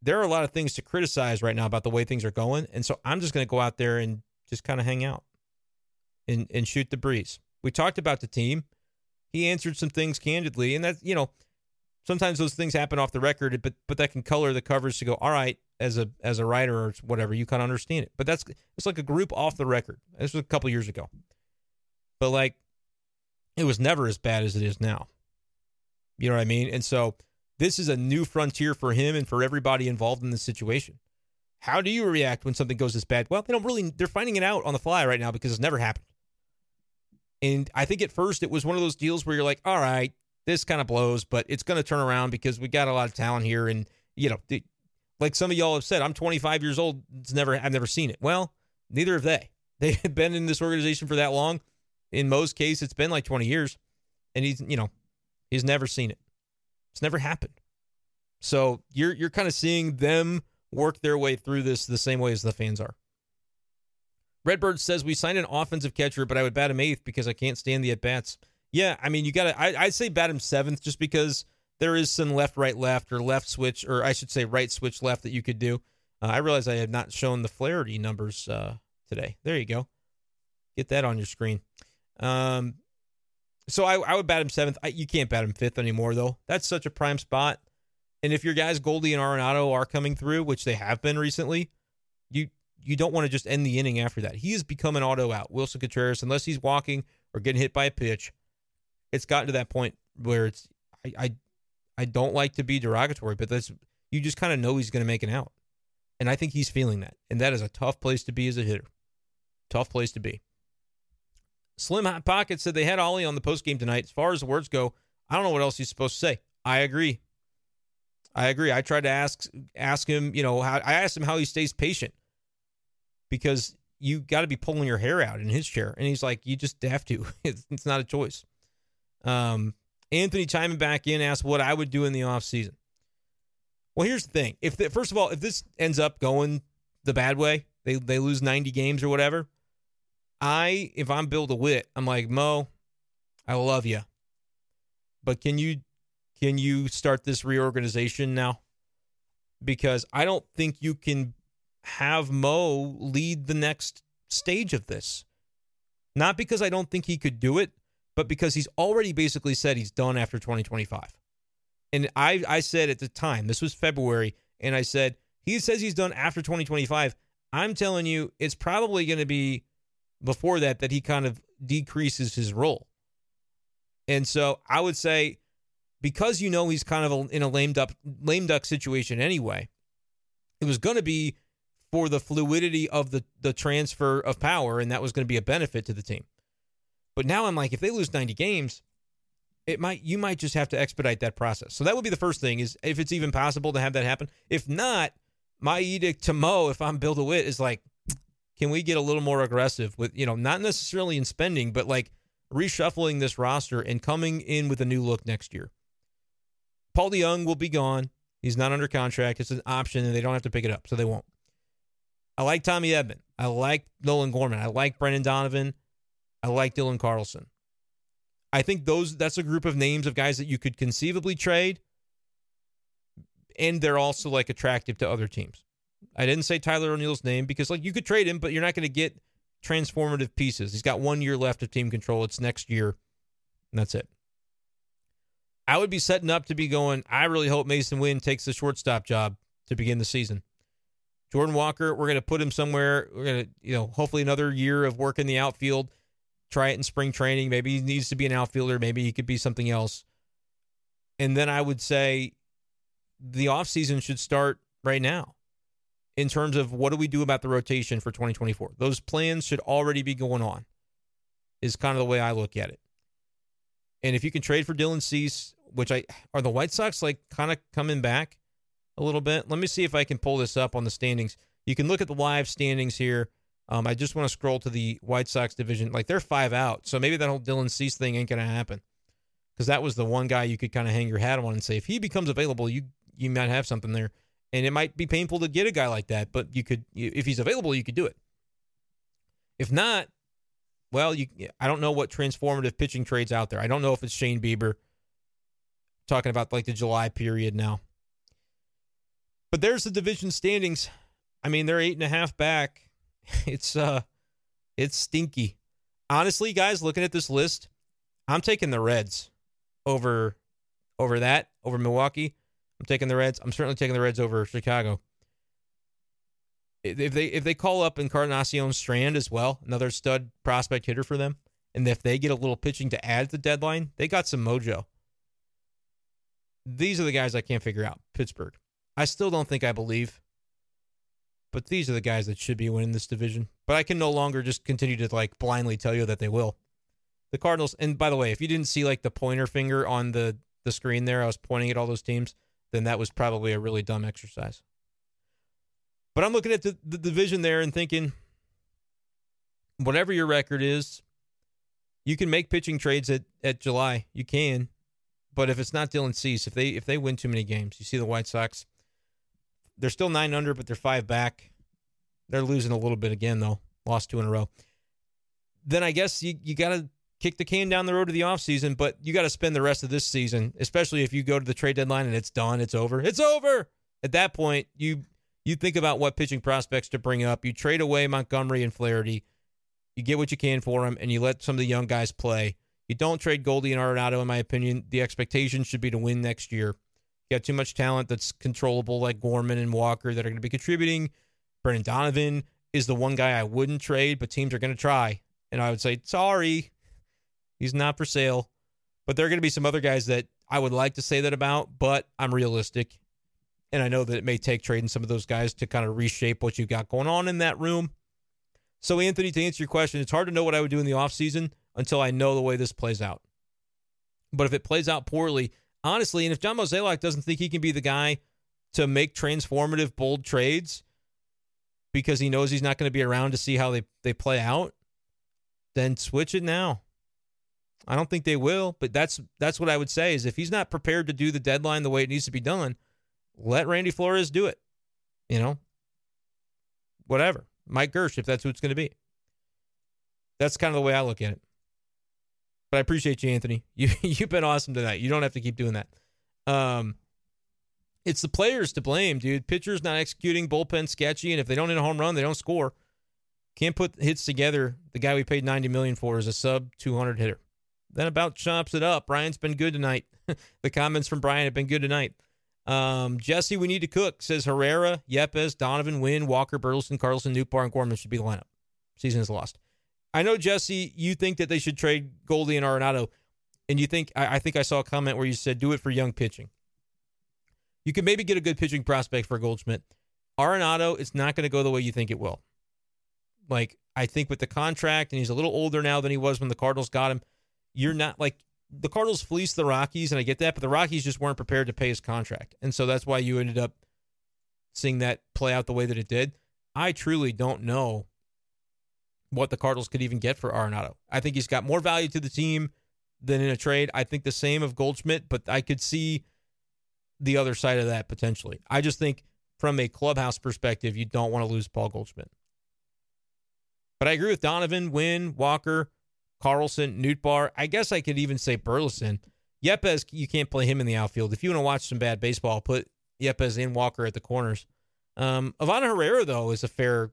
Speaker 1: there are a lot of things to criticize right now about the way things are going. And so I'm just going to go out there and just kind of hang out and, and shoot the breeze. We talked about the team. He answered some things candidly, and that, you know, sometimes those things happen off the record, but but that can color the coverage to go, all right, as a as a writer or whatever, you kind of understand it. But that's it's like a group off the record. This was a couple years ago, but like it was never as bad as it is now. You know what I mean? And so this is a new frontier for him and for everybody involved in this situation. How do you react when something goes this bad? Well, they don't really they're finding it out on the fly right now because it's never happened. And I think at first it was one of those deals where you're like, all right, this kind of blows, but it's going to turn around because we got a lot of talent here and you know, like some of y'all have said, I'm 25 years old. It's never I've never seen it. Well, neither have they. They've been in this organization for that long. In most cases, it's been like 20 years, and he's you know he's never seen it. It's never happened. So you're you're kind of seeing them work their way through this the same way as the fans are. Redbird says we signed an offensive catcher, but I would bat him eighth because I can't stand the at bats. Yeah, I mean you got to. I'd say bat him seventh just because there is some left, right, left, or left switch, or I should say right switch left that you could do. Uh, I realize I have not shown the Flaherty numbers uh, today. There you go. Get that on your screen. Um, so I, I would bat him seventh. I, you can't bat him fifth anymore, though. That's such a prime spot. And if your guys Goldie and Arenado are coming through, which they have been recently, you you don't want to just end the inning after that. He has become an auto out. Willson Contreras, unless he's walking or getting hit by a pitch, it's gotten to that point where it's I, I I don't like to be derogatory, but that's you just kind of know he's going to make an out. And I think he's feeling that. And that is a tough place to be as a hitter. Tough place to be. Slim Hot Pocket said they had Ollie on the post game tonight. As far as the words go, I don't know what else he's supposed to say. I agree. I agree. I tried to ask ask him, you know, how I asked him how he stays patient because you got to be pulling your hair out in his chair, and he's like, you just have to. It's, it's not a choice. Um, Anthony chiming back in asked what I would do in the offseason. Well, here's the thing. If the, first of all, if this ends up going the bad way, they they lose 90 games or whatever, I if I'm Bill DeWitt, I'm like, "Mo, I love you. But can you can you start this reorganization now? Because I don't think you can have Mo lead the next stage of this. Not because I don't think he could do it, but because he's already basically said he's done after 2025. And I, I said at the time, this was February, and I said, he says he's done after 2025. I'm telling you, it's probably going to be before that that he kind of decreases his role. And so I would say, because you know he's kind of in a lame duck, lame duck situation anyway, it was going to be for the fluidity of the, the transfer of power, and that was going to be a benefit to the team. But now I'm like, if they lose 90 games, it might you might just have to expedite that process. So that would be the first thing is if it's even possible to have that happen. If not, my edict to Mo, if I'm Bill DeWitt, is like, can we get a little more aggressive with, you know, not necessarily in spending, but like reshuffling this roster and coming in with a new look next year. Paul DeJong will be gone. He's not under contract. It's an option, and they don't have to pick it up, so they won't. I like Tommy Edman. I like Nolan Gorman. I like Brendan Donovan. I like Dylan Carlson. I think those that's a group of names of guys that you could conceivably trade, and they're also like attractive to other teams. I didn't say Tyler O'Neill's name because like you could trade him, but you're not going to get transformative pieces. He's got one year left of team control. It's next year, and that's it. I would be setting up to be going. I really hope Masyn Winn takes the shortstop job to begin the season. Jordan Walker, we're going to put him somewhere. We're going to, you know, hopefully another year of work in the outfield. Try it in spring training. Maybe he needs to be an outfielder. Maybe he could be something else. And then I would say the offseason should start right now in terms of what do we do about the rotation for 2024. Those plans should already be going on, is kind of the way I look at it. And if you can trade for Dylan Cease, which I are the White Sox like kind of coming back a little bit. Let me see if I can pull this up on the standings. You can look at the live standings here. Um, I just want to scroll to the White Sox division. Like they're five out, so maybe that whole Dylan Cease thing ain't gonna happen because that was the one guy you could kind of hang your hat on and say if he becomes available, you you might have something there. And it might be painful to get a guy like that, but you could if he's available, you could do it. If not, well, you I don't know what transformative pitching trades out there. I don't know if it's Shane Bieber talking about like the July period now. But there's the division standings. I mean, they're eight and a half back. It's uh it's stinky. Honestly, guys, looking at this list, I'm taking the Reds over over that, over Milwaukee. I'm taking the Reds. I'm certainly taking the Reds over Chicago. If they if they call up Encarnacion Strand as well, another stud prospect hitter for them, and if they get a little pitching to add to the deadline, they got some mojo. These are the guys I can't figure out. Pittsburgh. I still don't think I believe. But these are the guys that should be winning this division. But I can no longer just continue to like blindly tell you that they will. The Cardinals, and by the way, if you didn't see like the pointer finger on the the screen there, I was pointing at all those teams, then that was probably a really dumb exercise. But I'm looking at the, the division there and thinking, whatever your record is, you can make pitching trades at, at July. You can. But if it's not Dylan Cease, if they if they win too many games, you see the White Sox, they're still nine under, but they're five back. They're losing a little bit again though. Lost two in a row. Then I guess you, you gotta kick the can down the road to the offseason, but you got to spend the rest of this season, especially if you go to the trade deadline and it's done, it's over. It's over. At that point, you you think about what pitching prospects to bring up. You trade away Montgomery and Flaherty. You get what you can for them, and you let some of the young guys play. You don't trade Goldie and Arenado, in my opinion. The expectation should be to win next year. You got too much talent that's controllable, like Gorman and Walker, that are going to be contributing. Brendan Donovan is the one guy I wouldn't trade, but teams are going to try. And I would say, sorry, he's not for sale. But there are going to be some other guys that I would like to say that about, but I'm realistic. And I know that it may take trading some of those guys to kind of reshape what you've got going on in that room. So, Anthony, to answer your question, it's hard to know what I would do in the offseason until I know the way this plays out. But if it plays out poorly, honestly, and if John Mozeliak doesn't think he can be the guy to make transformative, bold trades because he knows he's not going to be around to see how they, they play out, then switch it now. I don't think they will, but that's that's what I would say is if he's not prepared to do the deadline the way it needs to be done, let Randy Flores do it. You know, whatever. Mike Girsch, if that's who it's going to be. That's kind of the way I look at it. But I appreciate you, Anthony. You you've been awesome tonight. You don't have to keep doing that. Um, it's the players to blame, dude. Pitchers not executing, bullpen sketchy, and if they don't hit a home run, they don't score. Can't put hits together. The guy we paid ninety million for is a sub two hundred hitter. Then about chops it up. Brian's been good tonight. the comments from Brian have been good tonight. Um, Jesse, we need to cook. Says Herrera, Yepez, Donovan, Winn, Walker, Burleson, Carlson, Nootbaar, and Gorman should be the lineup. Season is lost. I know Jesse, you think that they should trade Goldie and Arenado, and you think I, I think I saw a comment where you said do it for young pitching. You can maybe get a good pitching prospect for Goldschmidt. Arenado, it's not going to go the way you think it will. Like I think with the contract, and he's a little older now than he was when the Cardinals got him. You're not like the Cardinals fleeced the Rockies, and I get that, but the Rockies just weren't prepared to pay his contract, and so that's why you ended up seeing that play out the way that it did. I truly don't know what the Cardinals could even get for Arenado. I think he's got more value to the team than in a trade. I think the same of Goldschmidt, but I could see the other side of that potentially. I just think from a clubhouse perspective, you don't want to lose Paul Goldschmidt. But I agree with Donovan, Winn, Walker, Carlson, Nootbaar. I guess I could even say Burleson. Yepez, you can't play him in the outfield. If you want to watch some bad baseball, put Yepez and Walker at the corners. Um, Ivan Herrera, though, is a fair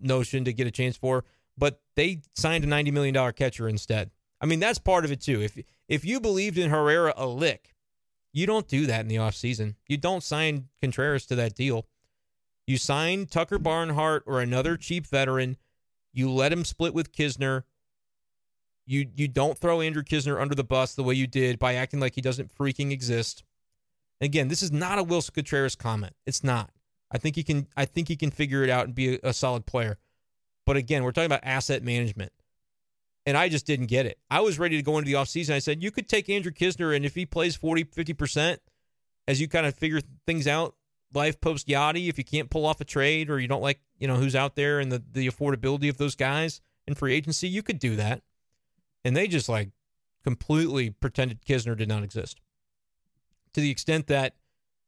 Speaker 1: notion to get a chance for but they signed a $90 million catcher instead. I mean, that's part of it too. If if you believed in Herrera a lick, you don't do that in the offseason. You don't sign Contreras to that deal. You sign Tucker Barnhart or another cheap veteran. You let him split with Knizner. You you don't throw Andrew Knizner under the bus the way you did by acting like he doesn't freaking exist. Again, this is not a Willson Contreras comment. It's not. I think he can. I think he can figure it out and be a, a solid player. But again, we're talking about asset management. And I just didn't get it. I was ready to go into the offseason. I said, you could take Andrew Knizner, and if he plays 40, 50%, as you kind of figure things out, life post Yadi, if you can't pull off a trade or you don't like, you know, who's out there and the, the affordability of those guys in free agency, you could do that. And they just like completely pretended Knizner did not exist to the extent that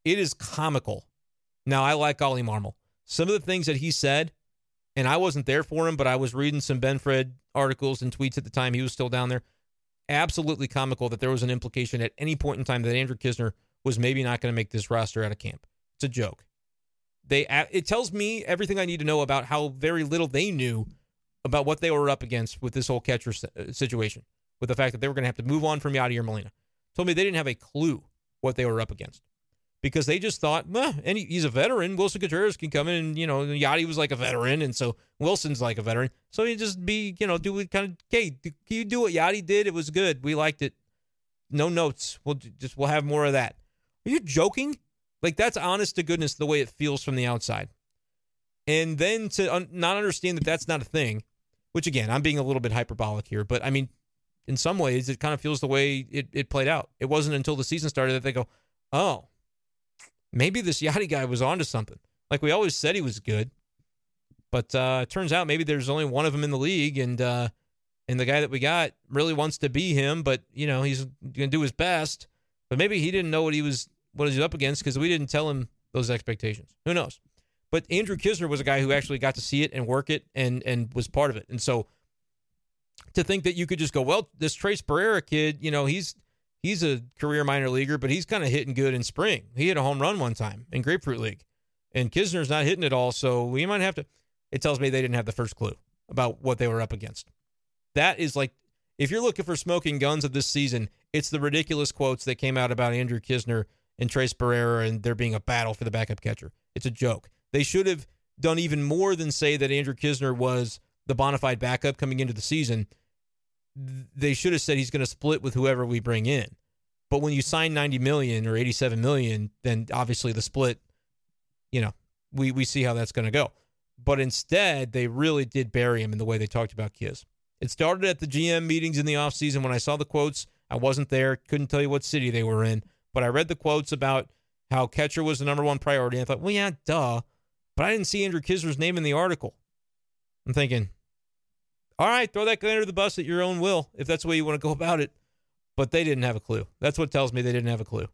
Speaker 1: it is comical. Now, I like Ollie Marmol. Some of the things that he said, and I wasn't there for him, but I was reading some Ben Fred articles and tweets at the time he was still down there. Absolutely comical that there was an implication at any point in time that Andrew Knizner was maybe not going to make this roster out of camp. It's a joke. They it tells me everything I need to know about how very little they knew about what they were up against with this whole catcher uh, situation, with the fact that they were going to have to move on from Yadier Molina. Told me they didn't have a clue what they were up against because they just thought, well, and he's a veteran. Willson Contreras can come in, and you know, Yadi was like a veteran, and so Willson's like a veteran. So he just be, you know, do it kind of. Hey, can you do what Yadi did? It was good. We liked it. No notes. We'll just we'll have more of that. Are you joking? Like that's honest to goodness the way it feels from the outside. And then to un- not understand that that's not a thing, which again, I'm being a little bit hyperbolic here, but I mean, in some ways, it kind of feels the way it, it played out. It wasn't until the season started that they go, oh, maybe this Yadi guy was onto something. Like we always said he was good. But uh, it turns out maybe there's only one of them in the league, and uh, and the guy that we got really wants to be him, but you know he's gonna do his best. But maybe he didn't know what he was what he was up against because we didn't tell him those expectations. Who knows? But Andrew Knizner was a guy who actually got to see it and work it and and was part of it. And so to think that you could just go, well, this Tres Barrera kid, you know, he's he's a career minor leaguer, but he's kind of hitting good in spring. He hit a home run one time in Grapefruit League, and Knizner's not hitting it all. So we might have to. It tells me they didn't have the first clue about what they were up against. That is like, if you're looking for smoking guns of this season, it's the ridiculous quotes that came out about Andrew Knizner and Tres Barrera and there being a battle for the backup catcher. It's a joke. They should have done even more than say that Andrew Knizner was the bona fide backup coming into the season they should have said he's going to split with whoever we bring in. But when you sign 90 million or 87 million, then obviously the split, you know, we, we see how that's going to go. But instead, they really did bury him in the way they talked about Kiz. It started at the GM meetings in the offseason when I saw the quotes. I wasn't there, couldn't tell you what city they were in, but I read the quotes about how catcher was the number one priority. I thought, well, yeah, duh. But I didn't see Andrew Knizner's name in the article. I'm thinking, all right, throw that guy under the bus at your own will if that's the way you want to go about it. But they didn't have a clue. That's what tells me they didn't have a clue.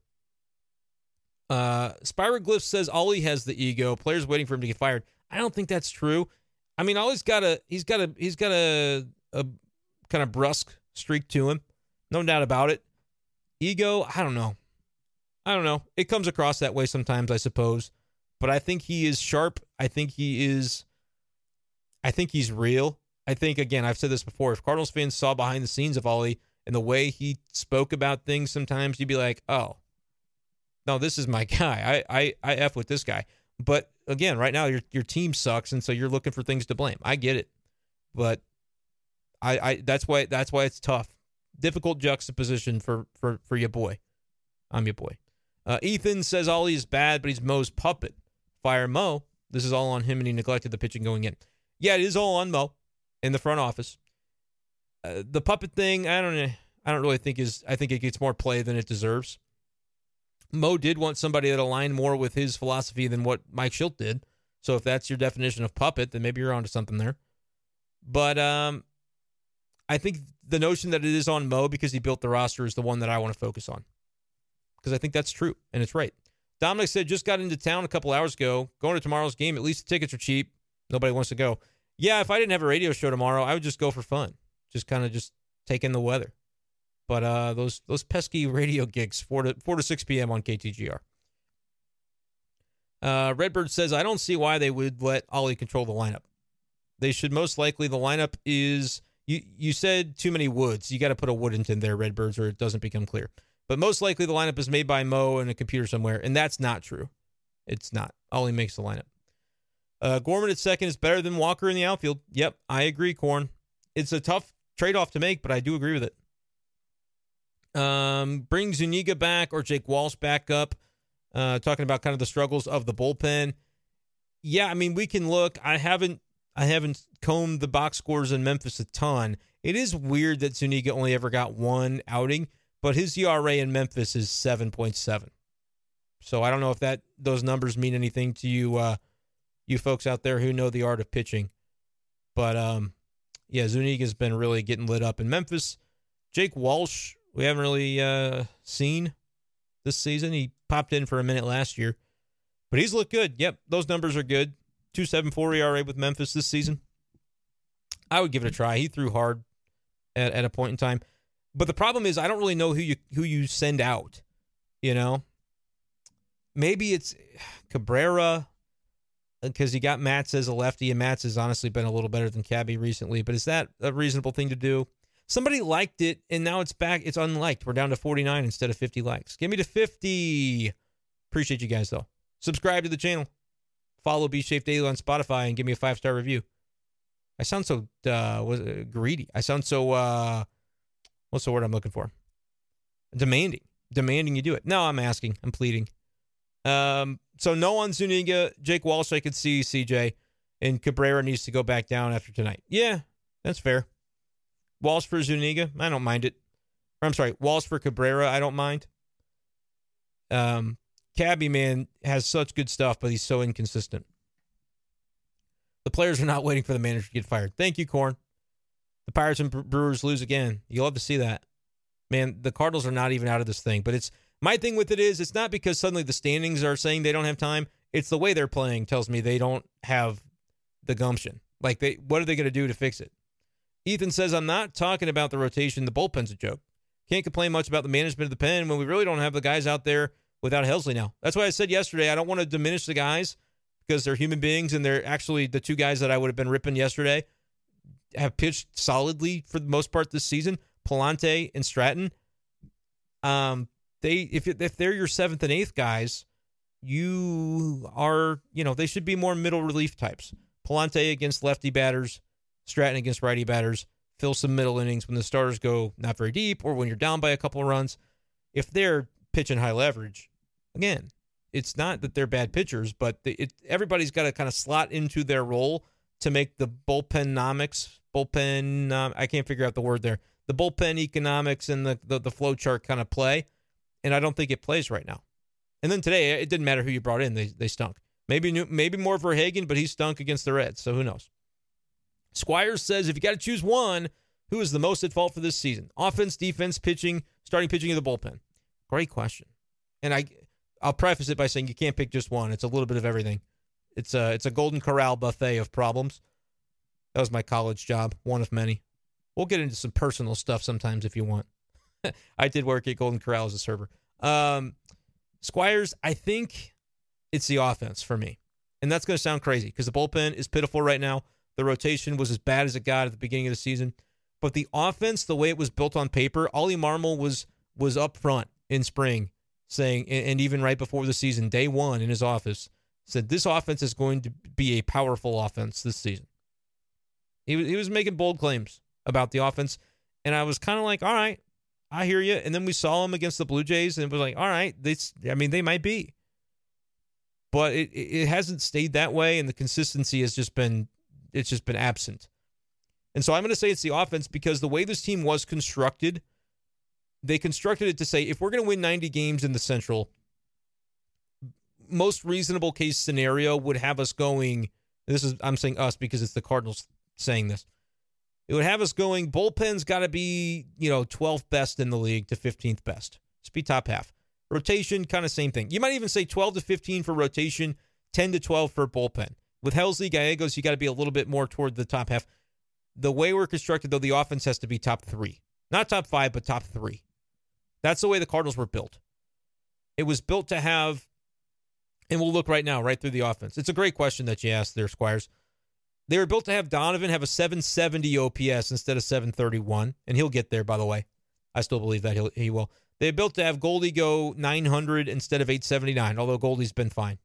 Speaker 1: Uh, Spiroglyph says Ollie has the ego. Players waiting for him to get fired. I don't think that's true. I mean, Ollie's got a he's got a he's got a a kind of brusque streak to him, no doubt about it. Ego, I don't know. I don't know. It comes across that way sometimes, I suppose. But I think he is sharp. I think he is. I think he's real. I think again, I've said this before. If Cardinals fans saw behind the scenes of Ollie and the way he spoke about things, sometimes you'd be like, "Oh, no, this is my guy. I I I f with this guy." But again, right now your your team sucks, and so you're looking for things to blame. I get it, but I I that's why that's why it's tough, difficult juxtaposition for for for your boy. I'm your boy. Uh, Ethan says Ollie is bad, but he's Mo's puppet. Fire Mo. This is all on him, and he neglected the pitching going in. Yeah, it is all on Mo in the front office. Uh, the puppet thing, I don't know. I don't really think is. I think it gets more play than it deserves. Mo did want somebody that aligned more with his philosophy than what Mike Shildt did. So if that's your definition of puppet, then maybe you're onto something there. But um, I think the notion that it is on Mo because he built the roster is the one that I want to focus on. Because I think that's true and it's right. Dominic said just got into town a couple hours ago. Going to tomorrow's game. At least the tickets are cheap. Nobody wants to go. Yeah, if I didn't have a radio show tomorrow, I would just go for fun. Just kind of just take in the weather. But uh, those those pesky radio gigs, four to four to six p.m. on KTGR. Uh, Redbird says, I don't see why they would let Ollie control the lineup. They should most likely. The lineup is you. You said too many woods. You got to put a Woodington there, Redbirds, or it doesn't become clear. But most likely the lineup is made by Mo and a computer somewhere, and that's not true. It's not. Ollie makes the lineup. Uh, Gorman at second is better than Walker in the outfield. Yep, I agree, Corn. It's a tough trade off to make, but I do agree with it. Um, bring Zuniga back or Jake Walsh back up. Uh, talking about kind of the struggles of the bullpen. Yeah, I mean we can look. I haven't I haven't combed the box scores in Memphis a ton. It is weird that Zuniga only ever got one outing, but his ERA in Memphis is seven point seven. So I don't know if that those numbers mean anything to you, uh, you folks out there who know the art of pitching. But um, yeah, Zuniga's been really getting lit up in Memphis. Jake Walsh, we haven't really uh, seen this season. He popped in for a minute last year, but he's looked good. Yep, those numbers are good. 274 ERA with Memphis this season. I would give it a try. He threw hard at, at a point in time. But the problem is I don't really know who you who you send out. You know? Maybe it's Cabrera because you got Matz as a lefty, and Matz has honestly been a little better than Cabby recently. But is that a reasonable thing to do? Somebody liked it, and now it's back. It's unliked. We're down to 49 instead of 50 likes. Give me to 50. Appreciate you guys, though. Subscribe to the channel. Follow B Shafe Daily on Spotify and give me a five star review. I sound so uh, was greedy. I sound so uh, what's the word I'm looking for? Demanding, demanding you do it. No, I'm asking. I'm pleading. Um, so no on Zuniga, Jake Walsh. I could see CJ, and Cabrera needs to go back down after tonight. Yeah, that's fair. Walsh for Zuniga, I don't mind it. Or, I'm sorry, Walsh for Cabrera, I don't mind. Um, Cabby man has such good stuff, but he's so inconsistent. The players are not waiting for the manager to get fired. Thank you, Corn. The Pirates and Brewers lose again. You'll love to see that. Man, the Cardinals are not even out of this thing. But it's my thing with it is it's not because suddenly the standings are saying they don't have time. It's the way they're playing tells me they don't have the gumption. Like they what are they going to do to fix it? Ethan says I'm not talking about the rotation. The bullpen's a joke. Can't complain much about the management of the pen when we really don't have the guys out there without Helsley now. That's why I said yesterday I don't want to diminish the guys because they're human beings and they're actually the two guys that I would have been ripping yesterday have pitched solidly for the most part this season. Pallante and Stratton. Um, they if if they're your seventh and eighth guys, you are you know they should be more middle relief types. Pallante against lefty batters, Stratton against righty batters. Fill some middle innings when the starters go not very deep or when you're down by a couple of runs. If they're pitching high leverage, again, it's not that they're bad pitchers, but it, everybody's got to kind of slot into their role to make the bullpenomics, bullpen, um, I can't figure out the word there, the bullpen economics and the, the, the flow chart kind of play. And I don't think it plays right now. And then today, it didn't matter who you brought in, they, they stunk. Maybe maybe more Verhagen, but he stunk against the Reds, so who knows? Squires says if you got to choose one, who is the most at fault for this season? Offense, defense, pitching, starting pitching, of the bullpen? Great question. And I I'll preface it by saying you can't pick just one. It's a little bit of everything. It's a it's a golden corral buffet of problems. That was my college job, one of many. We'll get into some personal stuff sometimes if you want. I did work at Golden Corral as a server. Um, Squires, I think it's the offense for me. And that's going to sound crazy because the bullpen is pitiful right now. The rotation was as bad as it got at the beginning of the season. But the offense, the way it was built on paper, Ollie Marmol was was up front in spring saying, and even right before the season, day one in his office, said this offense is going to be a powerful offense this season. He was, he was making bold claims about the offense, and I was kind of like, all right, I hear you. And then we saw them against the Blue Jays, and it was like, all right, this, I mean, they might be, but it it hasn't stayed that way, and the consistency has just been it's just been absent. And so I'm going to say it's the offense because the way this team was constructed they constructed it to say if we're going to win 90 games in the Central, most reasonable case scenario would have us going. This is I'm saying us because it's the Cardinals saying this. It would have us going. Bullpen's got to be you know 12th best in the league to 15th best. Just be top half. Rotation, kind of same thing. You might even say 12 to 15 for rotation, 10 to 12 for bullpen. With Helsley, Gallegos, you got to be a little bit more toward the top half. The way we're constructed, though, the offense has to be top three. Not top five, but top three. That's the way the Cardinals were built. It was built to have, and we'll look right now, right through the offense. It's a great question that you asked there, Squires. They were built to have Donovan have a 770 OPS instead of 731, and he'll get there, by the way. I still believe that he'll, he will. They built to have Goldie go 900 instead of 879, although Goldie's been fine.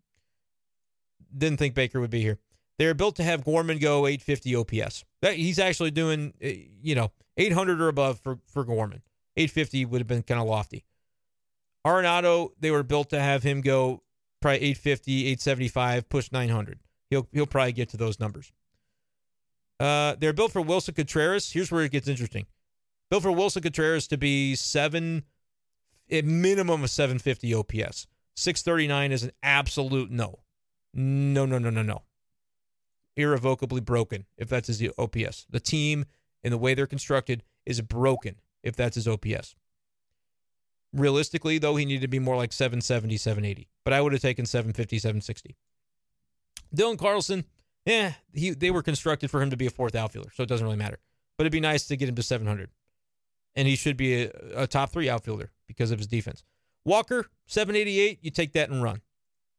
Speaker 1: Didn't think Baker would be here. They're built to have Gorman go 850 OPS. That, he's actually doing, eh, you know, 800 or above for, for Gorman. 850 would have been kind of lofty. Arenado, they were built to have him go probably 850, 875, push 900. He'll he'll probably get to those numbers. Uh, they're built for Willson Contreras. Here's where it gets interesting. Built for Willson Contreras to be seven, a minimum of 750 OPS. 639 is an absolute no. No, no, no, no, no. Irrevocably broken if that's his OPS. The team and the way they're constructed is broken if that's his OPS. Realistically, though, he needed to be more like 770, 780. But I would have taken 750, 760. Dylan Carlson, yeah, he they were constructed for him to be a fourth outfielder, so it doesn't really matter. But it'd be nice to get him to 700. And he should be a, a top three outfielder because of his defense. Walker, 788, you take that and run.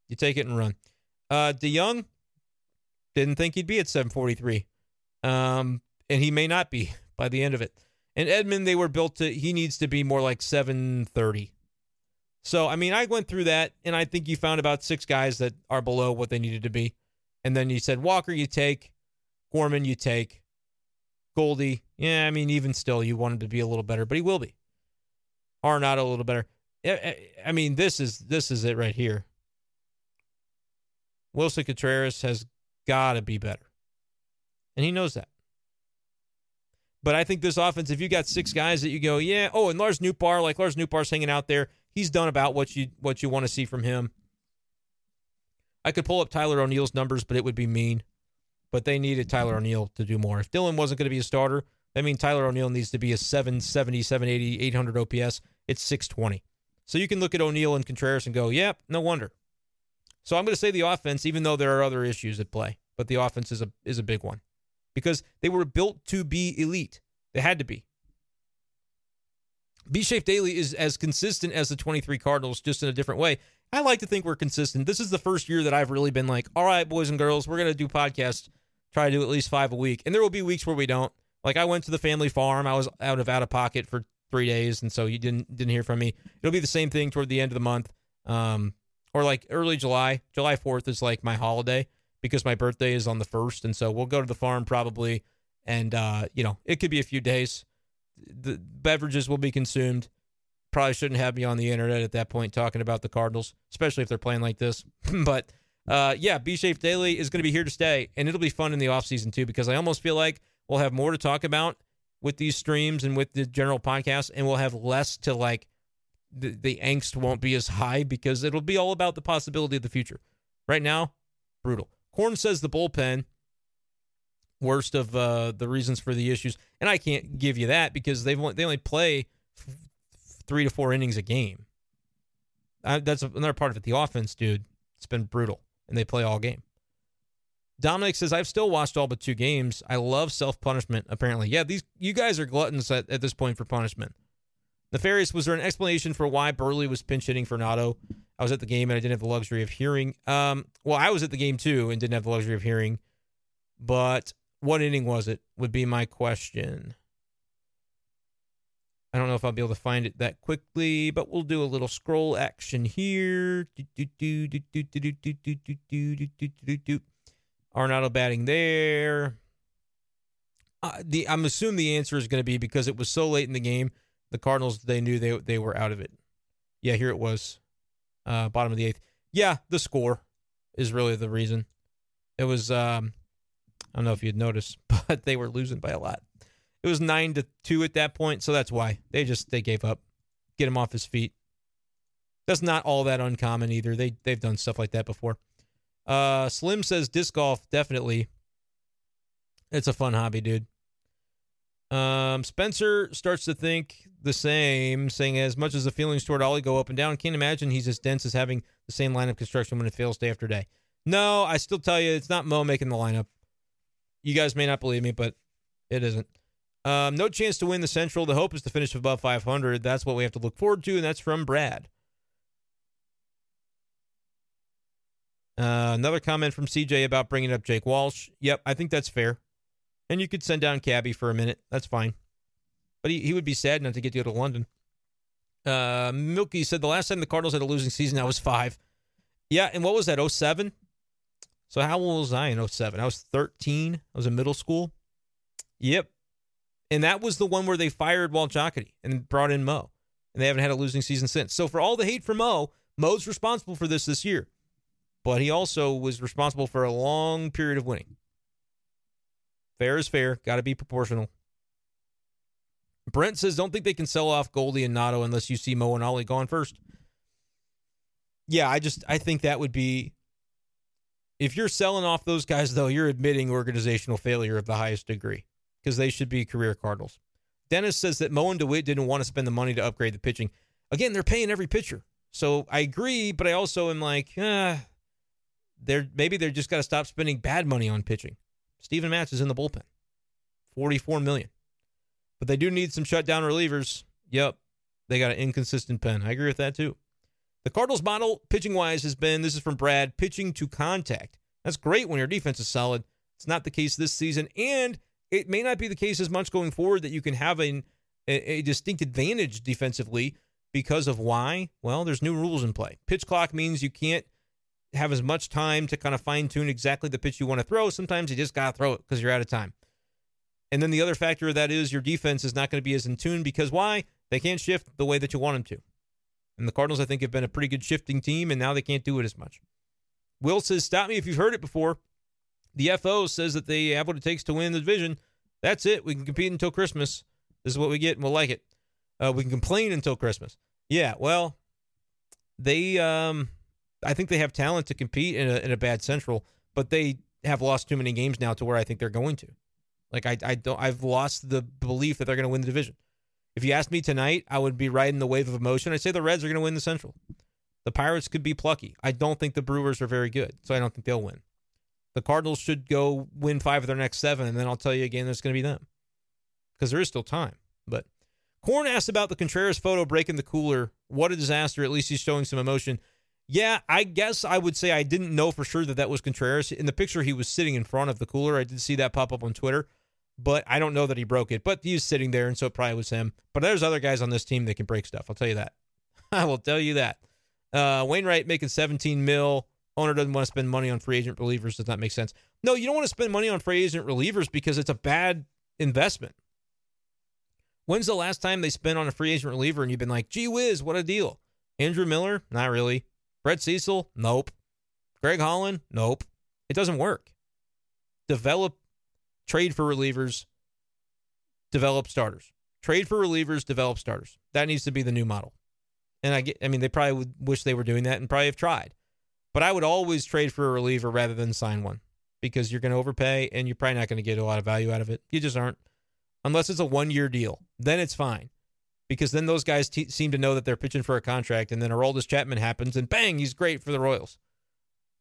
Speaker 1: You take it and run. Uh, DeJong, didn't think he'd be at 743. Um, and he may not be by the end of it. And Edman, they were built to, he needs to be more like 730. So, I mean, I went through that and I think you found about six guys that are below what they needed to be. And then you said Walker, you take, Gorman, you take, Goldie. Yeah, I mean, even still, you want him to be a little better, but he will be. Arenado a little better. I mean, this is this is it right here. Willson Contreras has got to be better, and he knows that. But I think this offense, if you got six guys that you go, yeah, oh, and Lars Nootbaar, like Lars Nootbaar's hanging out there, he's done about what you what you want to see from him. I could pull up Tyler O'Neill's numbers, but it would be mean. But they needed Tyler mm-hmm. O'Neill to do more. If Dylan wasn't going to be a starter, I mean Tyler O'Neill needs to be a 770, 780, 800 OPS. It's 620. So you can look at O'Neill and Contreras and go, yep, no wonder. So I'm going to say the offense, even though there are other issues at play, but the offense is a is a big one because they were built to be elite. They had to be. B Shafe Daily is as consistent as the 23 Cardinals, just in a different way. I like to think we're consistent. This is the first year that I've really been like, all right, boys and girls, we're going to do podcasts, try to do at least five a week. And there will be weeks where we don't. Like I went to the family farm. I was out of out of pocket for three days, and so you didn't didn't hear from me. It'll be the same thing toward the end of the month, um, or like early July. July fourth is like my holiday because my birthday is on the first, and so we'll go to the farm probably, and uh, you know it could be a few days. The beverages will be consumed. Probably shouldn't have me on the internet at that point talking about the Cardinals, especially if they're playing like this. but uh, yeah, B Shafe Daily is going to be here to stay, and it'll be fun in the off season too because I almost feel like we'll have more to talk about with these streams and with the general podcast, and we'll have less to like. The, the angst won't be as high because it'll be all about the possibility of the future. Right now, brutal. Horn says the bullpen worst of uh, the reasons for the issues, and I can't give you that because they've they only play three to four innings a game. I, that's another part of it. The offense, dude, it's been brutal, and they play all game. Dominic says, I've still watched all but two games. I love self punishment, apparently. Yeah, these you guys are gluttons at, at this point for punishment. Nefarious, was there an explanation for why Burley was pinch hitting for Nato? I was at the game and I didn't have the luxury of hearing. Um, well, I was at the game too and didn't have the luxury of hearing. But what inning was it? Would be my question. I don't know if I'll be able to find it that quickly, but we'll do a little scroll action here. Arenado batting there. Uh, the I'm assuming the answer is going to be because it was so late in the game, the Cardinals they knew they they were out of it. Yeah, here it was, uh, bottom of the eighth. Yeah, the score is really the reason. It was um, I don't know if you'd noticed, but they were losing by a lot. It was nine to two at that point, so that's why they just they gave up, get him off his feet. That's not all that uncommon either. They they've done stuff like that before. Uh, Slim says disc golf definitely. It's a fun hobby, dude. Um, Spencer starts to think the same, saying as much as the feelings toward Ollie go up and down, can't imagine he's as dense as having the same line of construction when it fails day after day. No, I still tell you, it's not Mo making the lineup. You guys may not believe me, but it isn't. Um, no chance to win the Central. The hope is to finish above 500. That's what we have to look forward to, and that's from Brad. Uh, another comment from CJ about bringing up Jake Walsh. Yep, I think that's fair. And you could send down Cabby for a minute. That's fine. But he, he would be sad not to get to go to London. Uh, Milky said the last time the Cardinals had a losing season, I was five. Yeah, and what was that, 07? So how old was I in 07? I was 13. I was in middle school. Yep. And that was the one where they fired Walt Jocketty and brought in Mo. And they haven't had a losing season since. So for all the hate for Mo, Mo's responsible for this this year. But he also was responsible for a long period of winning. Fair is fair. Got to be proportional. Brent says, don't think they can sell off Goldie and Nato unless you see Mo and Ollie gone first. Yeah, I just I think that would be if you're selling off those guys, though, you're admitting organizational failure of the highest degree because they should be career Cardinals. Dennis says that Mo and DeWitt didn't want to spend the money to upgrade the pitching. Again, they're paying every pitcher. So I agree, but I also am like, ah, they're maybe they're just got to stop spending bad money on pitching. Steven Matz is in the bullpen, 44 million. But they do need some shutdown relievers. Yep. They got an inconsistent pen. I agree with that too. The Cardinals model, pitching wise, has been this is from Brad pitching to contact. That's great when your defense is solid. It's not the case this season. And it may not be the case as much going forward that you can have an, a, a distinct advantage defensively because of why? Well, there's new rules in play. Pitch clock means you can't have as much time to kind of fine tune exactly the pitch you want to throw. Sometimes you just got to throw it because you're out of time. And then the other factor of that is your defense is not going to be as in tune because why? They can't shift the way that you want them to. And the Cardinals, I think, have been a pretty good shifting team, and now they can't do it as much. Will says, Stop me if you've heard it before. The FO says that they have what it takes to win the division. That's it. We can compete until Christmas. This is what we get, and we'll like it. Uh, we can complain until Christmas. Yeah, well, they, um, I think they have talent to compete in a, in a bad Central, but they have lost too many games now to where I think they're going to. Like I, I don't, I've lost the belief that they're going to win the division. If you asked me tonight, I would be riding the wave of emotion. I'd say the Reds are going to win the Central. The Pirates could be plucky. I don't think the Brewers are very good, so I don't think they'll win. The Cardinals should go win five of their next seven, and then I'll tell you again, it's going to be them because there is still time. But Corn asked about the Contreras photo breaking the cooler. What a disaster! At least he's showing some emotion. Yeah, I guess I would say I didn't know for sure that that was Contreras. In the picture, he was sitting in front of the cooler. I did see that pop up on Twitter but I don't know that he broke it. But he's sitting there, and so it probably was him. But there's other guys on this team that can break stuff. I'll tell you that. I will tell you that. Uh, Wainwright making 17 mil. Owner doesn't want to spend money on free agent relievers. Does that make sense. No, you don't want to spend money on free agent relievers because it's a bad investment. When's the last time they spent on a free agent reliever and you've been like, gee whiz, what a deal? Andrew Miller? Not really. Brett Cecil? Nope. Greg Holland? Nope. It doesn't work. Develop trade for relievers, develop starters. Trade for relievers, develop starters. That needs to be the new model. And I get, I mean, they probably would wish they were doing that and probably have tried. But I would always trade for a reliever rather than sign one because you're going to overpay and you're probably not going to get a lot of value out of it. You just aren't. Unless it's a one year deal, then it's fine because then those guys t- seem to know that they're pitching for a contract and then Aroldis Chapman happens and bang, he's great for the Royals.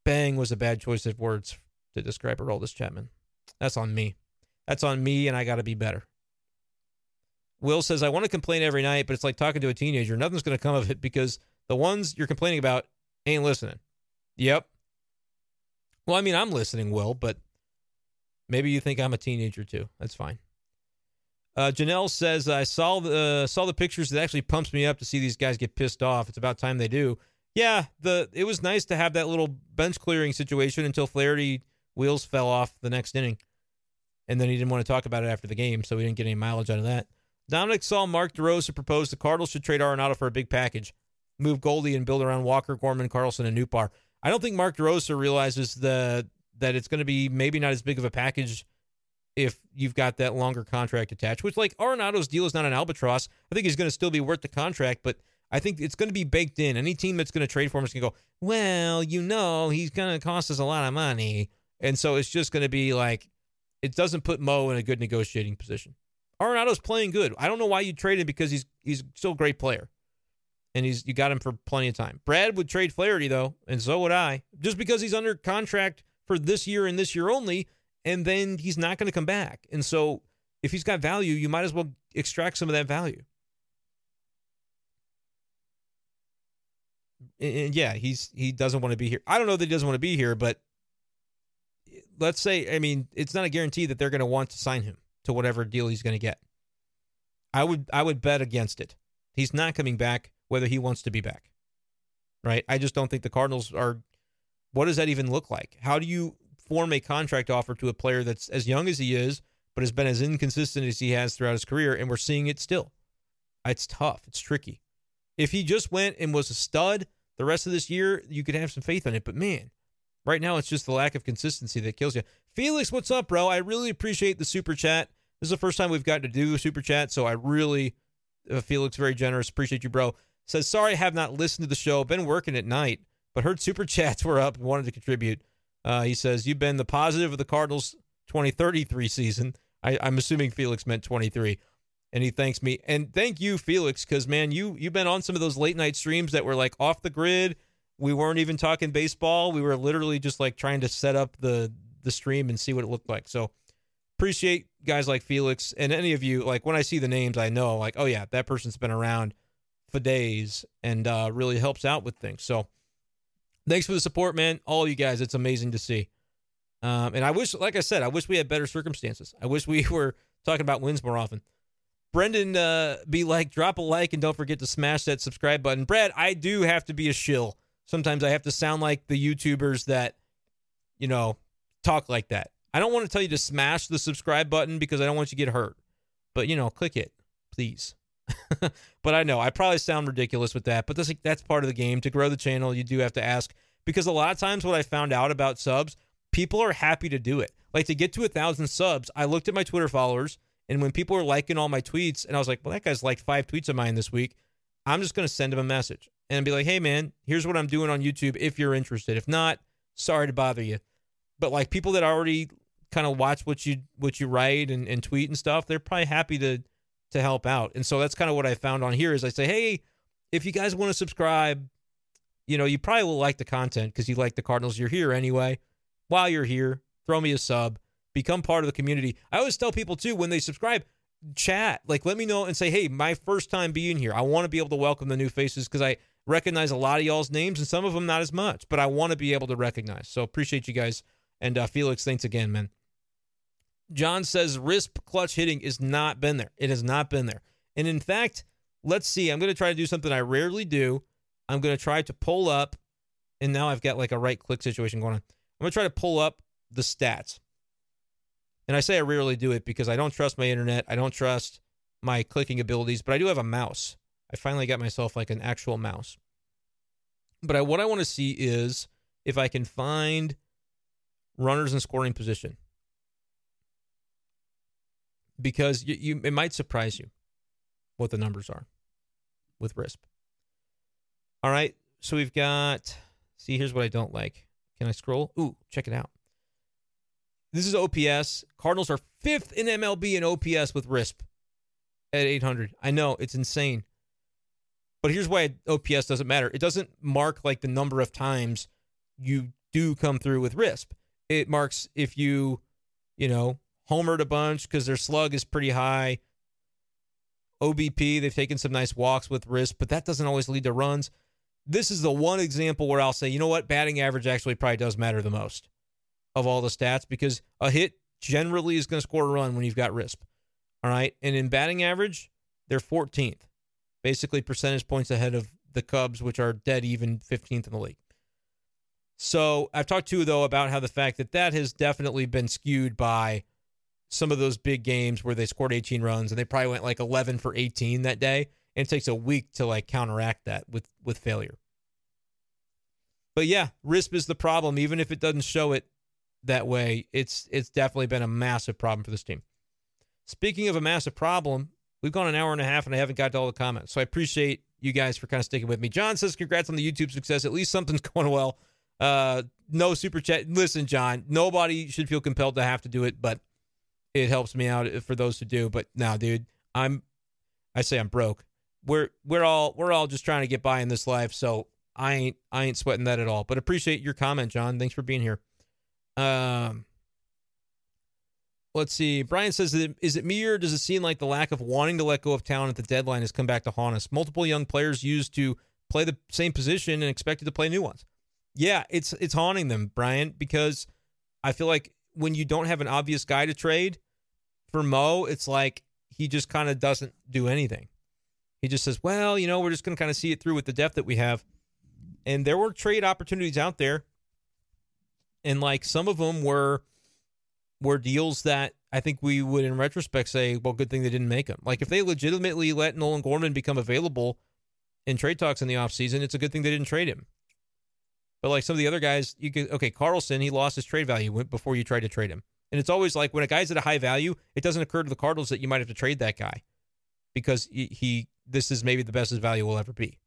Speaker 1: Bang was a bad choice of words to describe Aroldis Chapman. That's on me. That's on me, and I got to be better. Will says, I want to complain every night, but it's like talking to a teenager. Nothing's going to come of it because the ones you're complaining about ain't listening. Yep. Well, I mean, I'm listening, Will, but maybe you think I'm a teenager too. That's fine. Uh, Janelle says, I saw the uh, saw the pictures. It actually pumps me up to see these guys get pissed off. It's about time they do. Yeah, the it was nice to have that little bench clearing situation until Flaherty wheels fell off the next inning. And then he didn't want to talk about it after the game, so we didn't get any mileage out of that. Dominic saw Mark DeRosa propose the Cardinals should trade Arenado for a big package, move Goldie and build around Walker, Gorman, Carlson, and Nootbaar. I don't think Mark DeRosa realizes the that it's going to be maybe not as big of a package if you've got that longer contract attached. Which like Arenado's deal is not an albatross. I think he's going to still be worth the contract, but I think it's going to be baked in. Any team that's going to trade for him is going to go, well, you know, he's going to cost us a lot of money. And so it's just going to be like, it doesn't put Mo in a good negotiating position. Arenado's playing good. I don't know why you traded because he's he's still a great player. And he's you got him for plenty of time. Brad would trade Flaherty though, and so would I, just because he's under contract for this year and this year only, and then he's not going to come back. And so if he's got value, you might as well extract some of that value. And yeah, he's he doesn't want to be here. I don't know that he doesn't want to be here, but let's say, I mean, it's not a guarantee that they're going to want to sign him to whatever deal he's going to get. I would I would bet against it. He's not coming back whether he wants to be back. Right? I just don't think the Cardinals are What does that even look like? How do you form a contract offer to a player that's as young as he is, but has been as inconsistent as he has throughout his career? And we're seeing it still. It's tough. It's tricky. If he just went and was a stud the rest of this year, you could have some faith in it. But man, right now it's just the lack of consistency that kills you. Felix, what's up, bro? I really appreciate the super chat. This is the first time we've gotten to do a super chat, so I really, uh, Felix, very generous. Appreciate you, bro. Says, sorry I have not listened to the show. Been working at night, but heard super chats were up and wanted to contribute. Uh, he says, you've been the positive of the Cardinals 2033 season. I, I'm assuming Felix meant 23 and he thanks me. And thank you, Felix, because man, you you've been on some of those late night streams that were like off the grid. We weren't even talking baseball. We were literally just like trying to set up the the stream and see what it looked like. So appreciate guys like Felix and any of you. Like when I see the names, I know like, oh yeah, that person's been around for days and uh, really helps out with things. So thanks for the support, man. All you guys, it's amazing to see. Um, and I wish, like I said, I wish we had better circumstances. I wish we were talking about wins more often. Brendan uh, be like, drop a like and don't forget to smash that subscribe button. Brad, I do have to be a shill. Sometimes I have to sound like the YouTubers that, you know, talk like that. I don't want to tell you to smash the subscribe button because I don't want you to get hurt. But, you know, click it, please. but I know I probably sound ridiculous with that, but that's that's part of the game. To grow the channel, you do have to ask because a lot of times what I found out about subs, people are happy to do it. Like to get to a thousand subs, I looked at my Twitter followers and when people were liking all my tweets, and I was like, well, that guy's liked five tweets of mine this week, I'm just going to send him a message and be like, hey, man, here's what I'm doing on YouTube if you're interested. If not, sorry to bother you. But like people that already kind of watch what you what you write and, and tweet and stuff, they're probably happy to to help out. And so that's kind of what I found on here is I say, hey, if you guys want to subscribe, you know, you probably will like the content because you like the Cardinals. You're here anyway. While you're here, throw me a sub become part of the community. I always tell people too when they subscribe, chat, like let me know and say, hey, my first time being here. I want to be able to welcome the new faces because I recognize a lot of y'all's names and some of them not as much, but I want to be able to recognize. So appreciate you guys. And uh, Felix, thanks again, man. John says RISP clutch hitting is not been there. It has not been there. And in fact, let's see. I'm going to try to do something I rarely do. I'm going to try to pull up, and now I've got like a right click situation going on. I'm going to try to pull up the stats. And I say I rarely do it because I don't trust my internet. I don't trust my clicking abilities, but I do have a mouse. I finally got myself like an actual mouse. But I, what I want to see is if I can find runners in scoring position. Because you, you it might surprise you what the numbers are with RISP. All right. So we've got see here's what I don't like. Can I scroll? Ooh, check it out. This is OPS. Cardinals are fifth in MLB in OPS with RISP at 800. I know it's insane. But here's why OPS doesn't matter. It doesn't mark like the number of times you do come through with RISP. It marks if you, you know, homered a bunch because their slug is pretty high. OBP, they've taken some nice walks with RISP, but that doesn't always lead to runs. This is the one example where I'll say, you know what, batting average actually probably does matter the most of all the stats because a hit generally is going to score a run when you've got RISP. All right. And in batting average, they're 14th, basically percentage points ahead of the Cubs, which are dead even 15th in the league. So I've talked to though about how the fact that that has definitely been skewed by some of those big games where they scored 18 runs and they probably went like 11 for 18 that day, and it takes a week to like counteract that with with failure. But yeah, RISP is the problem, even if it doesn't show it that way, it's it's definitely been a massive problem for this team. Speaking of a massive problem, we've gone an hour and a half and I haven't got to all the comments. So I appreciate you guys for kind of sticking with me. John says, congrats on the YouTube success. At least something's going well. Uh, no super chat. Listen, John, nobody should feel compelled to have to do it, but it helps me out for those who do. But now, dude, I'm I say I'm broke. We're we're all we're all just trying to get by in this life, so I ain't I ain't sweating that at all. But appreciate your comment, John. Thanks for being here. Um, let's see. Brian says, "Is it me or does it seem like the lack of wanting to let go of talent at the deadline has come back to haunt us? Multiple young players used to play the same position and expected to play new ones. Yeah, it's it's haunting them, Brian, because I feel like when you don't have an obvious guy to trade for Mo, it's like he just kind of doesn't do anything. He just says, "Well, you know, we're just going to kind of see it through with the depth that we have." And there were trade opportunities out there And like some of them were were deals that I think we would in retrospect say, well, good thing they didn't make them. Like if they legitimately let Nolan Gorman become available in trade talks in the offseason, it's a good thing they didn't trade him. But like some of the other guys, you could okay, Carlson, he lost his trade value before you tried to trade him. And it's always like when a guy's at a high value, it doesn't occur to the Cardinals that you might have to trade that guy because he, he this is maybe the best his value will ever be.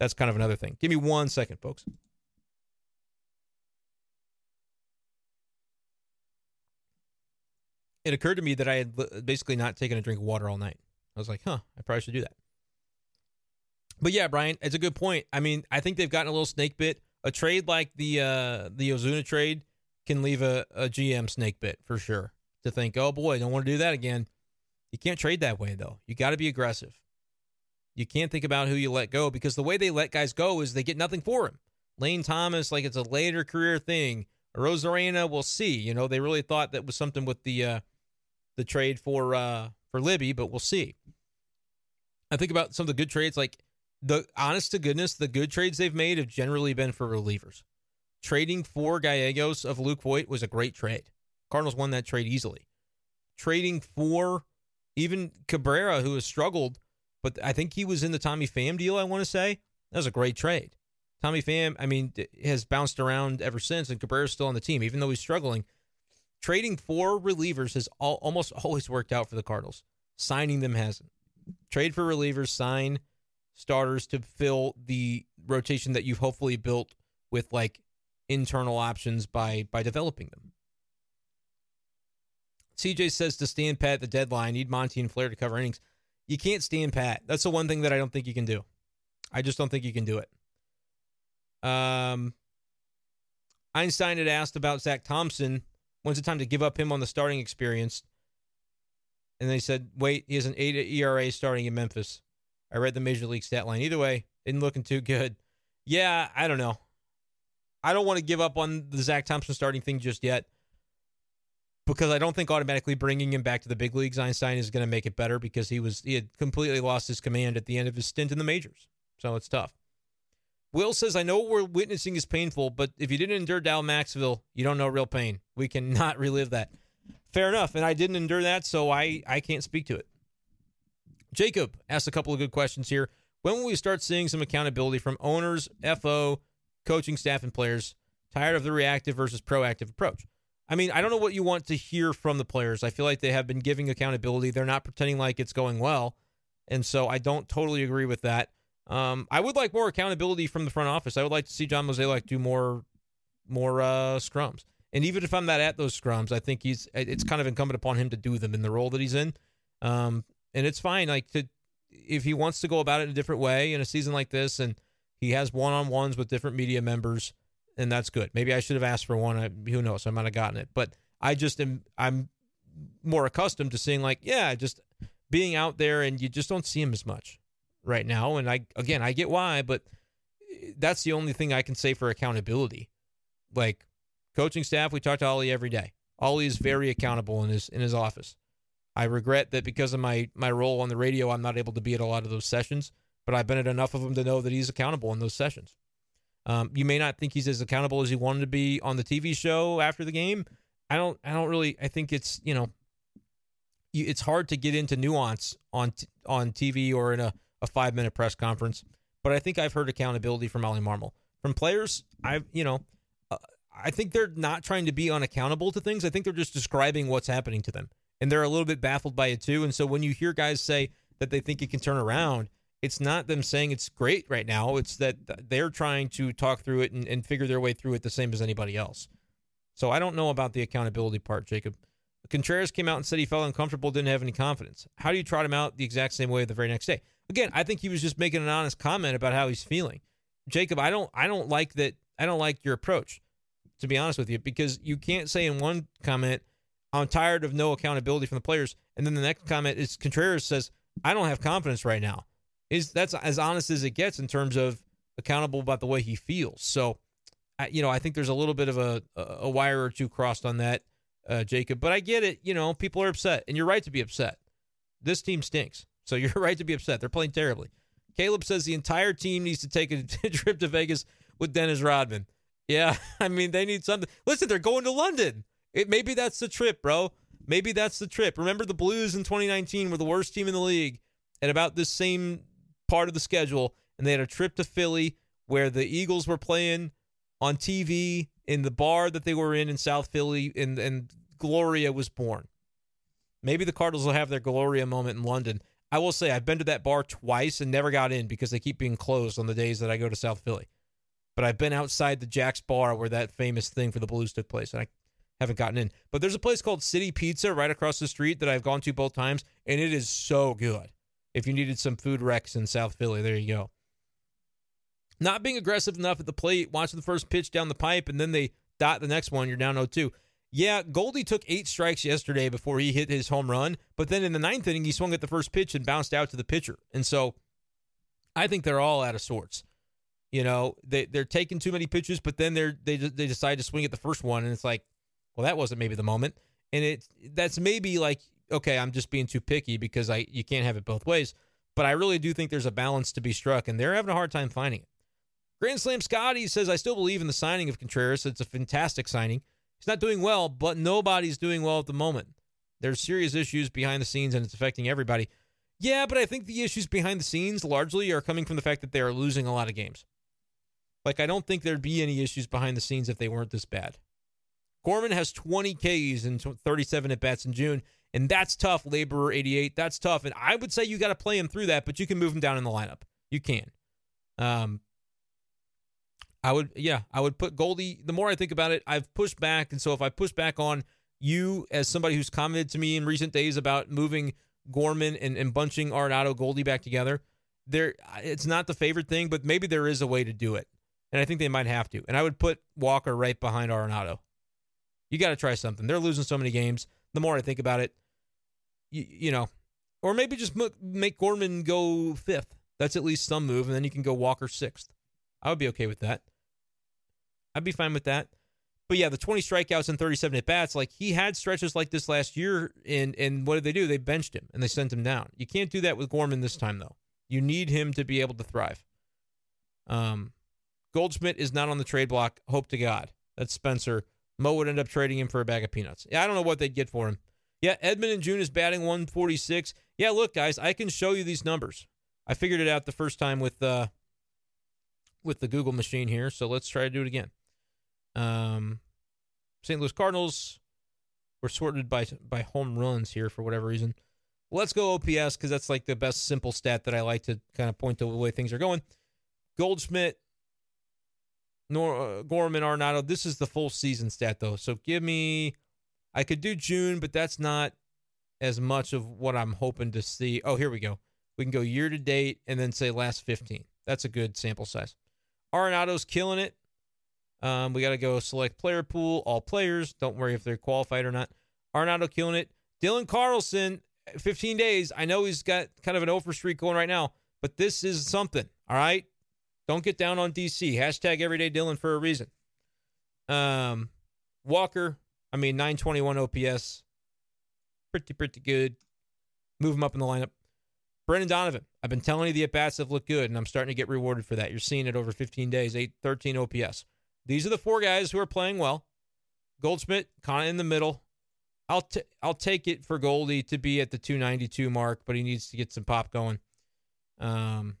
Speaker 1: That's kind of another thing. Give me one second, folks. It occurred to me that I had basically not taken a drink of water all night. I was like, huh, I probably should do that. But yeah, Brian, it's a good point. I mean, I think they've gotten a little snake bit. A trade like the uh, the Ozuna trade can leave a, a GM snake bit for sure. To think, oh boy, don't want to do that again. You can't trade that way though. You got to be aggressive. You can't think about who you let go because the way they let guys go is they get nothing for him. Lane Thomas, like it's a later career thing. Arozarena, we'll see. You know, they really thought that was something with the uh, the trade for uh, for Libby, but we'll see. I think about some of the good trades, like the honest to goodness, the good trades they've made have generally been for relievers. Trading for Gallegos of Luke Voit was a great trade. Cardinals won that trade easily. Trading for even Cabrera, who has struggled, but I think he was in the Tommy Pham deal, I want to say. That was a great trade. Tommy Pham, I mean, has bounced around ever since, and Cabrera's still on the team, even though he's struggling. Trading for relievers has all, almost always worked out for the Cardinals. Signing them hasn't. Trade for relievers, sign starters to fill the rotation that you've hopefully built with like internal options by by developing them. CJ says to stand pat the deadline, need Monty and Flair to cover innings. You can't stand pat. That's the one thing that I don't think you can do. I just don't think you can do it. Um, Einstein had asked about Zach Thompson. When's the time to give up him on the starting experience? And they said, wait, he has an 8 ERA starting in Memphis. I read the major league stat line. Either way, isn't looking too good. Yeah, I don't know. I don't want to give up on the Zach Thompson starting thing just yet because I don't think automatically bringing him back to the big leagues, Einstein is going to make it better because he was he had completely lost his command at the end of his stint in the majors. So it's tough. Will says, I know what we're witnessing is painful, but if you didn't endure Dal Maxvill, you don't know real pain. We cannot relive that. Fair enough. And I didn't endure that, so I, I can't speak to it. Jacob asked a couple of good questions here. When will we start seeing some accountability from owners, FO, coaching staff, and players? Tired of the reactive versus proactive approach. I mean, I don't know what you want to hear from the players. I feel like they have been giving accountability. They're not pretending like it's going well. And so I don't totally agree with that. Um, I would like more accountability from the front office. I would like to see John Mozeliak do more more uh, scrums. And even if I'm not at those scrums, I think he's it's kind of incumbent upon him to do them in the role that he's in. Um, and it's fine. Like to if he wants to go about it in a different way in a season like this, and he has one on ones with different media members, and that's good. Maybe I should have asked for one. I, who knows? I might have gotten it, but I just am. I'm more accustomed to seeing like, yeah, just being out there, and you just don't see him as much right now. And I again, I get why, but that's the only thing I can say for accountability. Like coaching staff, we talk to Ollie every day. Ollie is very accountable in his in his office. I regret that because of my my role on the radio, I'm not able to be at a lot of those sessions. But I've been at enough of them to know that he's accountable in those sessions. Um, you may not think he's as accountable as he wanted to be on the TV show after the game. I don't. I don't really. I think it's you know, it's hard to get into nuance on on TV or in a, a five minute press conference. But I think I've heard accountability from Ollie Marmol from players. I've you know, uh, I think they're not trying to be unaccountable to things. I think they're just describing what's happening to them and they're a little bit baffled by it too. And so when you hear guys say that they think it can turn around, it's not them saying it's great right now. It's that they're trying to talk through it and, and figure their way through it the same as anybody else. So I don't know about the accountability part, Jacob. Contreras came out and said he felt uncomfortable, didn't have any confidence. How do you trot him out the exact same way the very next day? Again, I think he was just making an honest comment about how he's feeling. Jacob, I don't I don't like that I don't like your approach, to be honest with you, because you can't say in one comment I'm tired of no accountability from the players. And then the next comment is Contreras says, I don't have confidence right now. Is that's as honest as it gets in terms of accountable about the way he feels. So, you know, I think there's a little bit of a a wire or two crossed on that, uh, Jacob. But I get it. You know, people are upset, and you're right to be upset. This team stinks, so you're right to be upset. They're playing terribly. Caleb says the entire team needs to take a trip to Vegas with Dennis Rodman. Yeah, I mean they need something. Listen, they're going to London. It maybe that's the trip, bro. Maybe that's the trip. Remember the Blues in 2019 were the worst team in the league at about this same part of the schedule, and they had a trip to Philly where the Eagles were playing on TV in the bar that they were in in South Philly, and and Gloria was born. Maybe the Cardinals will have their Gloria moment in London. I will say I've been to that bar twice and never got in because they keep being closed on the days that I go to South Philly. But I've been outside the Jack's bar where that famous thing for the Blues took place, and I haven't gotten in. But there's a place called City Pizza right across the street that I've gone to both times, and it is so good. If you needed some food wrecks in South Philly, there you go. Not being aggressive enough at the plate, watching the first pitch down the pipe, and then they dot the next one, you're down 0 2. Yeah, Goldie took eight strikes yesterday before he hit his home run, but then in the ninth inning, he swung at the first pitch and bounced out to the pitcher. And so I think they're all out of sorts. You know, they, they're taking too many pitches, but then they're, they, they decide to swing at the first one, and it's like, well, that wasn't maybe the moment. And it that's maybe like, okay, I'm just being too picky because I you can't have it both ways. But I really do think there's a balance to be struck, and they're having a hard time finding it. Grand Slam Scotty says, I still believe in the signing of Contreras. It's a fantastic signing. He's not doing well, but nobody's doing well at the moment. There's serious issues behind the scenes, and it's affecting everybody. Yeah, but I think the issues behind the scenes largely are coming from the fact that they are losing a lot of games. Like, I don't think there'd be any issues behind the scenes if they weren't this bad. Gorman has 20 Ks and 37 at bats in June, and that's tough. Laborer 88, that's tough. And I would say you got to play him through that, but you can move him down in the lineup. You can. Um, I would, yeah, I would put Goldie. The more I think about it, I've pushed back, and so if I push back on you as somebody who's commented to me in recent days about moving Gorman and, and bunching Arenado Goldie back together, there, it's not the favorite thing, but maybe there is a way to do it, and I think they might have to. And I would put Walker right behind Arenado. You got to try something. They're losing so many games. The more I think about it, you, you know, or maybe just make Gorman go fifth. That's at least some move, and then you can go Walker sixth. I would be okay with that. I'd be fine with that. But yeah, the 20 strikeouts and 37 at bats, like he had stretches like this last year, and and what did they do? They benched him and they sent him down. You can't do that with Gorman this time though. You need him to be able to thrive. Um, Goldschmidt is not on the trade block. Hope to God. That's Spencer. Mo would end up trading him for a bag of peanuts. Yeah, I don't know what they'd get for him. Yeah, Edman in June is batting 146. Yeah, look, guys, I can show you these numbers. I figured it out the first time with uh with the Google machine here, so let's try to do it again. Um, St. Louis Cardinals were sorted by by home runs here for whatever reason. Let's go OPS because that's like the best simple stat that I like to kind of point to the way things are going. Goldschmidt, Nor, uh, Gorman, Arenado. This is the full season stat though. So give me, I could do June, but that's not as much of what I'm hoping to see. Oh, here we go. We can go year to date and then say last 15. That's a good sample size. Arenado's killing it. Um, we got to go select player pool, all players. Don't worry if they're qualified or not. Arenado killing it. Dylan Carlson, 15 days. I know he's got kind of an over streak going right now, but this is something. All right. Don't get down on DC. Hashtag everyday Dylan for a reason. Um, Walker, I mean, 921 OPS. Pretty, pretty good. Move him up in the lineup. Brendan Donovan, I've been telling you the at bats have looked good, and I'm starting to get rewarded for that. You're seeing it over 15 days, 813 OPS. These are the four guys who are playing well. Goldschmidt kind of in the middle. I'll t- I'll take it for Goldie to be at the 292 mark, but he needs to get some pop going. Um,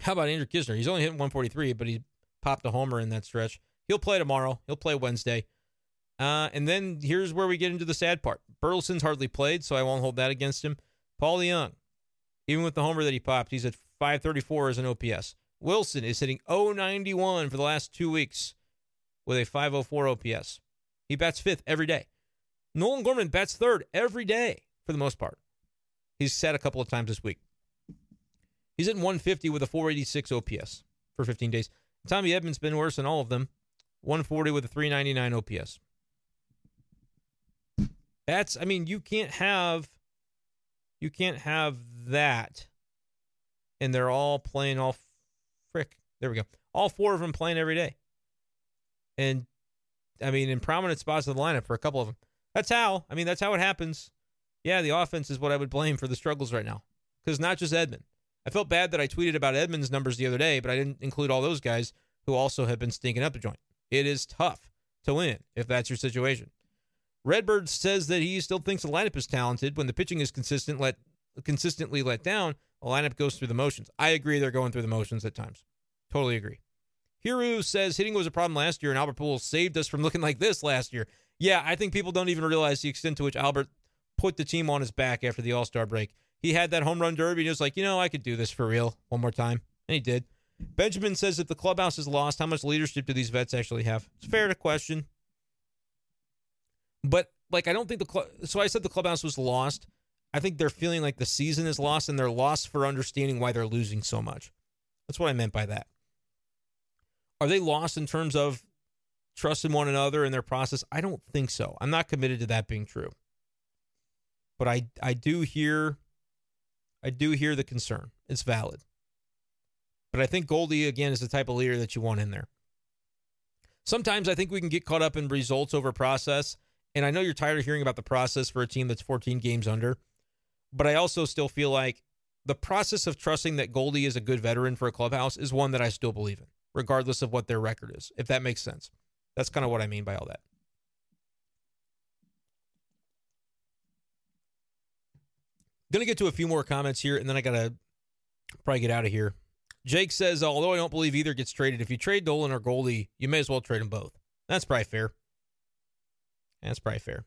Speaker 1: how about Andrew Knizner? He's only hitting 143, but he popped a homer in that stretch. He'll play tomorrow. He'll play Wednesday. Uh, and then here's where we get into the sad part. Burleson's hardly played, so I won't hold that against him. Paul DeJong, even with the homer that he popped, he's at 534 as an OPS. Willson is hitting 091 for the last two weeks with a 504 OPS. He bats fifth every day. Nolan Gorman bats third every day for the most part. He's sat a couple of times this week. He's at 150 with a 486 OPS for 15 days. Tommy Edman's been worse than all of them. 140 with a 399 OPS. That's I mean, you can't have you can't have that and they're all playing all frick. There we go. All four of them playing every day. And I mean, in prominent spots of the lineup for a couple of them. That's how. I mean, that's how it happens. Yeah, the offense is what I would blame for the struggles right now. Because not just Edman. I felt bad that I tweeted about Edman's numbers the other day, but I didn't include all those guys who also have been stinking up the joint. It is tough to win if that's your situation. Redbird says that he still thinks the lineup is talented. When the pitching is consistent, let consistently let down, the lineup goes through the motions. I agree they're going through the motions at times. Totally agree. Hiru says hitting was a problem last year, and Albert Pujols saved us from looking like this last year. Yeah, I think people don't even realize the extent to which Albert put the team on his back after the All Star break. He had that home run derby, and he was like, you know, I could do this for real one more time, and he did. Benjamin says if the clubhouse is lost, how much leadership do these vets actually have? It's fair to question. But like, I don't think the club. So I said the clubhouse was lost. I think they're feeling like the season is lost, and they're lost for understanding why they're losing so much. That's what I meant by that. Are they lost in terms of trusting one another and their process? I don't think so. I'm not committed to that being true. But I I do hear I do hear the concern. It's valid. But I think Goldie again is the type of leader that you want in there. Sometimes I think we can get caught up in results over process. And I know you're tired of hearing about the process for a team that's 14 games under. But I also still feel like the process of trusting that Goldie is a good veteran for a clubhouse is one that I still believe in regardless of what their record is, if that makes sense. That's kind of what I mean by all that. Going to get to a few more comments here, and then I got to probably get out of here. Jake says, although I don't believe either gets traded, if you trade Nolan or Goldie, you may as well trade them both. That's probably fair. That's probably fair.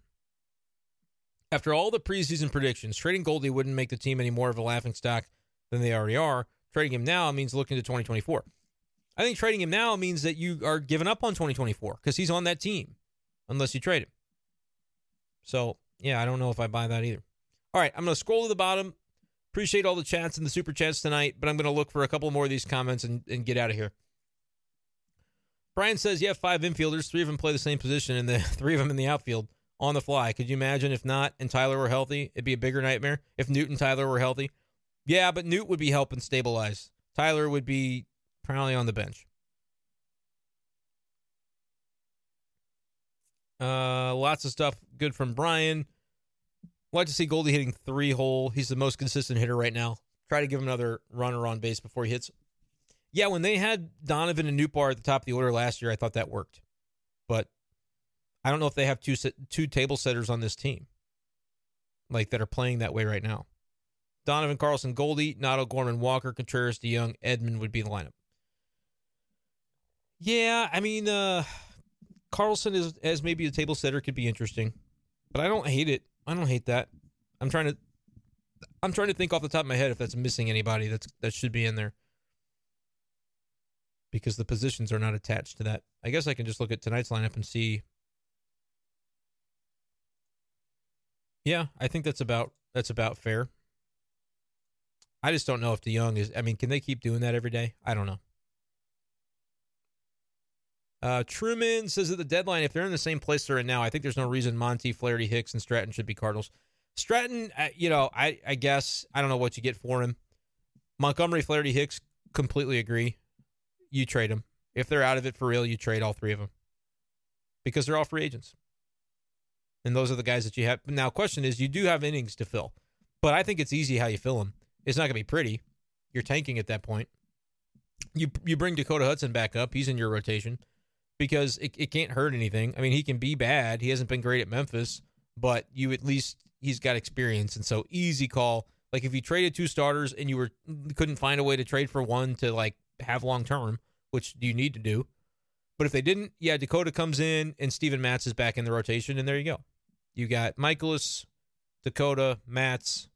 Speaker 1: After all the preseason predictions, trading Goldie wouldn't make the team any more of a laughing stock than they already are. Trading him now means looking to 2024. I think trading him now means that you are giving up on 2024 because he's on that team unless you trade him. So, yeah, I don't know if I buy that either. All right, I'm going to scroll to the bottom. Appreciate all the chats and the super chats tonight, but I'm going to look for a couple more of these comments and, and get out of here. Brian says, you have five infielders. Three of them play the same position, and the three of them in the outfield on the fly. Could you imagine if not and Tyler were healthy? It'd be a bigger nightmare. If Newt and Tyler were healthy, yeah, but Newt would be helping stabilize. Tyler would be Apparently on the bench. Uh, lots of stuff good from Brian. Like to see Goldie hitting three hole. He's the most consistent hitter right now. Try to give him another runner on base before he hits. Yeah, when they had Donovan and Nootbaar at the top of the order last year, I thought that worked. But I don't know if they have two two table setters on this team, like that are playing that way right now. Donovan Carlson, Goldie, Nado, Gorman, Walker, Contreras, DeJong, Edman would be the lineup. Yeah, I mean, uh, Carlson is as maybe a table setter could be interesting, but I don't hate it. I don't hate that. I'm trying to, I'm trying to think off the top of my head if that's missing anybody that's that should be in there because the positions are not attached to that. I guess I can just look at tonight's lineup and see. Yeah, I think that's about that's about fair. I just don't know if DeJong is. I mean, can they keep doing that every day? I don't know. Uh, Truman says at the deadline, if they're in the same place they're in now, I think there's no reason Monty, Flaherty, Hicks, and Stratton should be Cardinals. Stratton, uh, you know, I, I guess I don't know what you get for him. Montgomery, Flaherty, Hicks, completely agree. You trade them if they're out of it for real. You trade all three of them because they're all free agents, and those are the guys that you have. Now, question is, you do have innings to fill, but I think it's easy how you fill them. It's not going to be pretty. You're tanking at that point. You you bring Dakota Hudson back up. He's in your rotation because it, it can't hurt anything. I mean, he can be bad. He hasn't been great at Memphis, but you at least he's got experience, and so easy call. Like if you traded two starters and you were couldn't find a way to trade for one to like have long term, which you need to do. But if they didn't, yeah, Dakota comes in and Steven Matz is back in the rotation, and there you go. You got Mikolas, Dakota, Matz,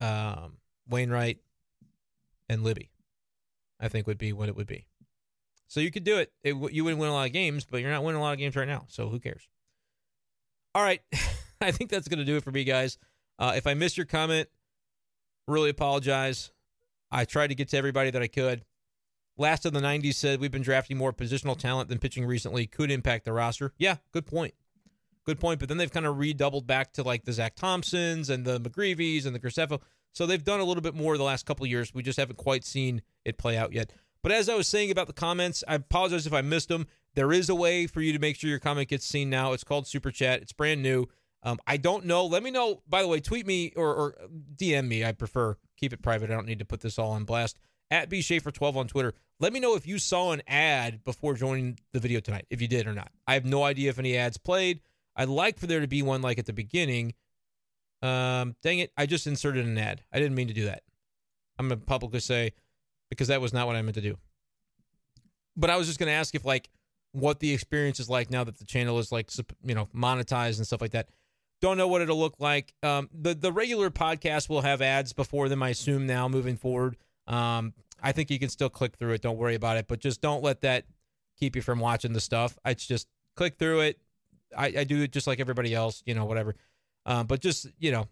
Speaker 1: um, Wainwright, and Libby. I think would be what it would be. So you could do it. it. You wouldn't win a lot of games, but you're not winning a lot of games right now. So who cares? All right. I think that's to do it for me, guys. Uh, if I missed your comment, really apologize. I tried to get to everybody that I could. Last of the 90s said we've been drafting more positional talent than pitching recently. Could impact the roster. Yeah, good point. Good point. But then they've kind of redoubled back to like the Zach Thompsons and the McGreevys and the Graceffo. So they've done a little bit more the last couple years. We just haven't quite seen it play out yet. But as I was saying about the comments, I apologize if I missed them. There is a way for you to make sure your comment gets seen now. It's called Super Chat. It's brand new. Um, I don't know. Let me know. By the way, tweet me or, or DM me. I prefer keep it private. I don't need to put this all on blast at B Schaeffer 12 on Twitter. Let me know if you saw an ad before joining the video tonight, if you did or not. I have no idea if any ads played. I'd like for there to be one like at the beginning. Um, dang it, I just inserted an ad. I didn't mean to do that. I'm gonna publicly say because that was not what I meant to do. But I was just gonna ask if like what the experience is like now that the channel is like you know monetized and stuff like that. Don't know what it'll look like. Um, the the regular podcast will have ads before them. I assume now moving forward. Um, I think you can still click through it. Don't worry about it, but just don't let that keep you from watching the stuff. It's just click through it. I, I do it just like everybody else, you know, whatever. Um, but just you know,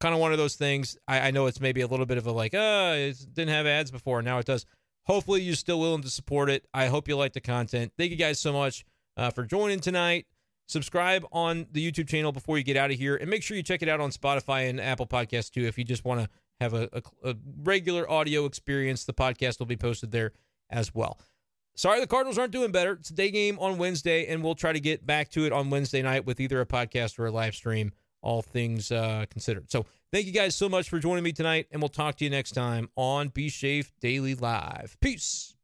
Speaker 1: kind of one of those things. I, I know it's maybe a little bit of a like, uh, it didn't have ads before, now it does. Hopefully, you're still willing to support it. I hope you like the content. Thank you guys so much uh, for joining tonight. Subscribe on the YouTube channel before you get out of here, and make sure you check it out on Spotify and Apple Podcasts too. If you just want to have a, a, a regular audio experience, the podcast will be posted there as well. Sorry, the Cardinals aren't doing better. It's a day game on Wednesday, and we'll try to get back to it on Wednesday night with either a podcast or a live stream, all things uh, considered. So, thank you guys so much for joining me tonight, and we'll talk to you next time on B Shafe Daily Live. Peace.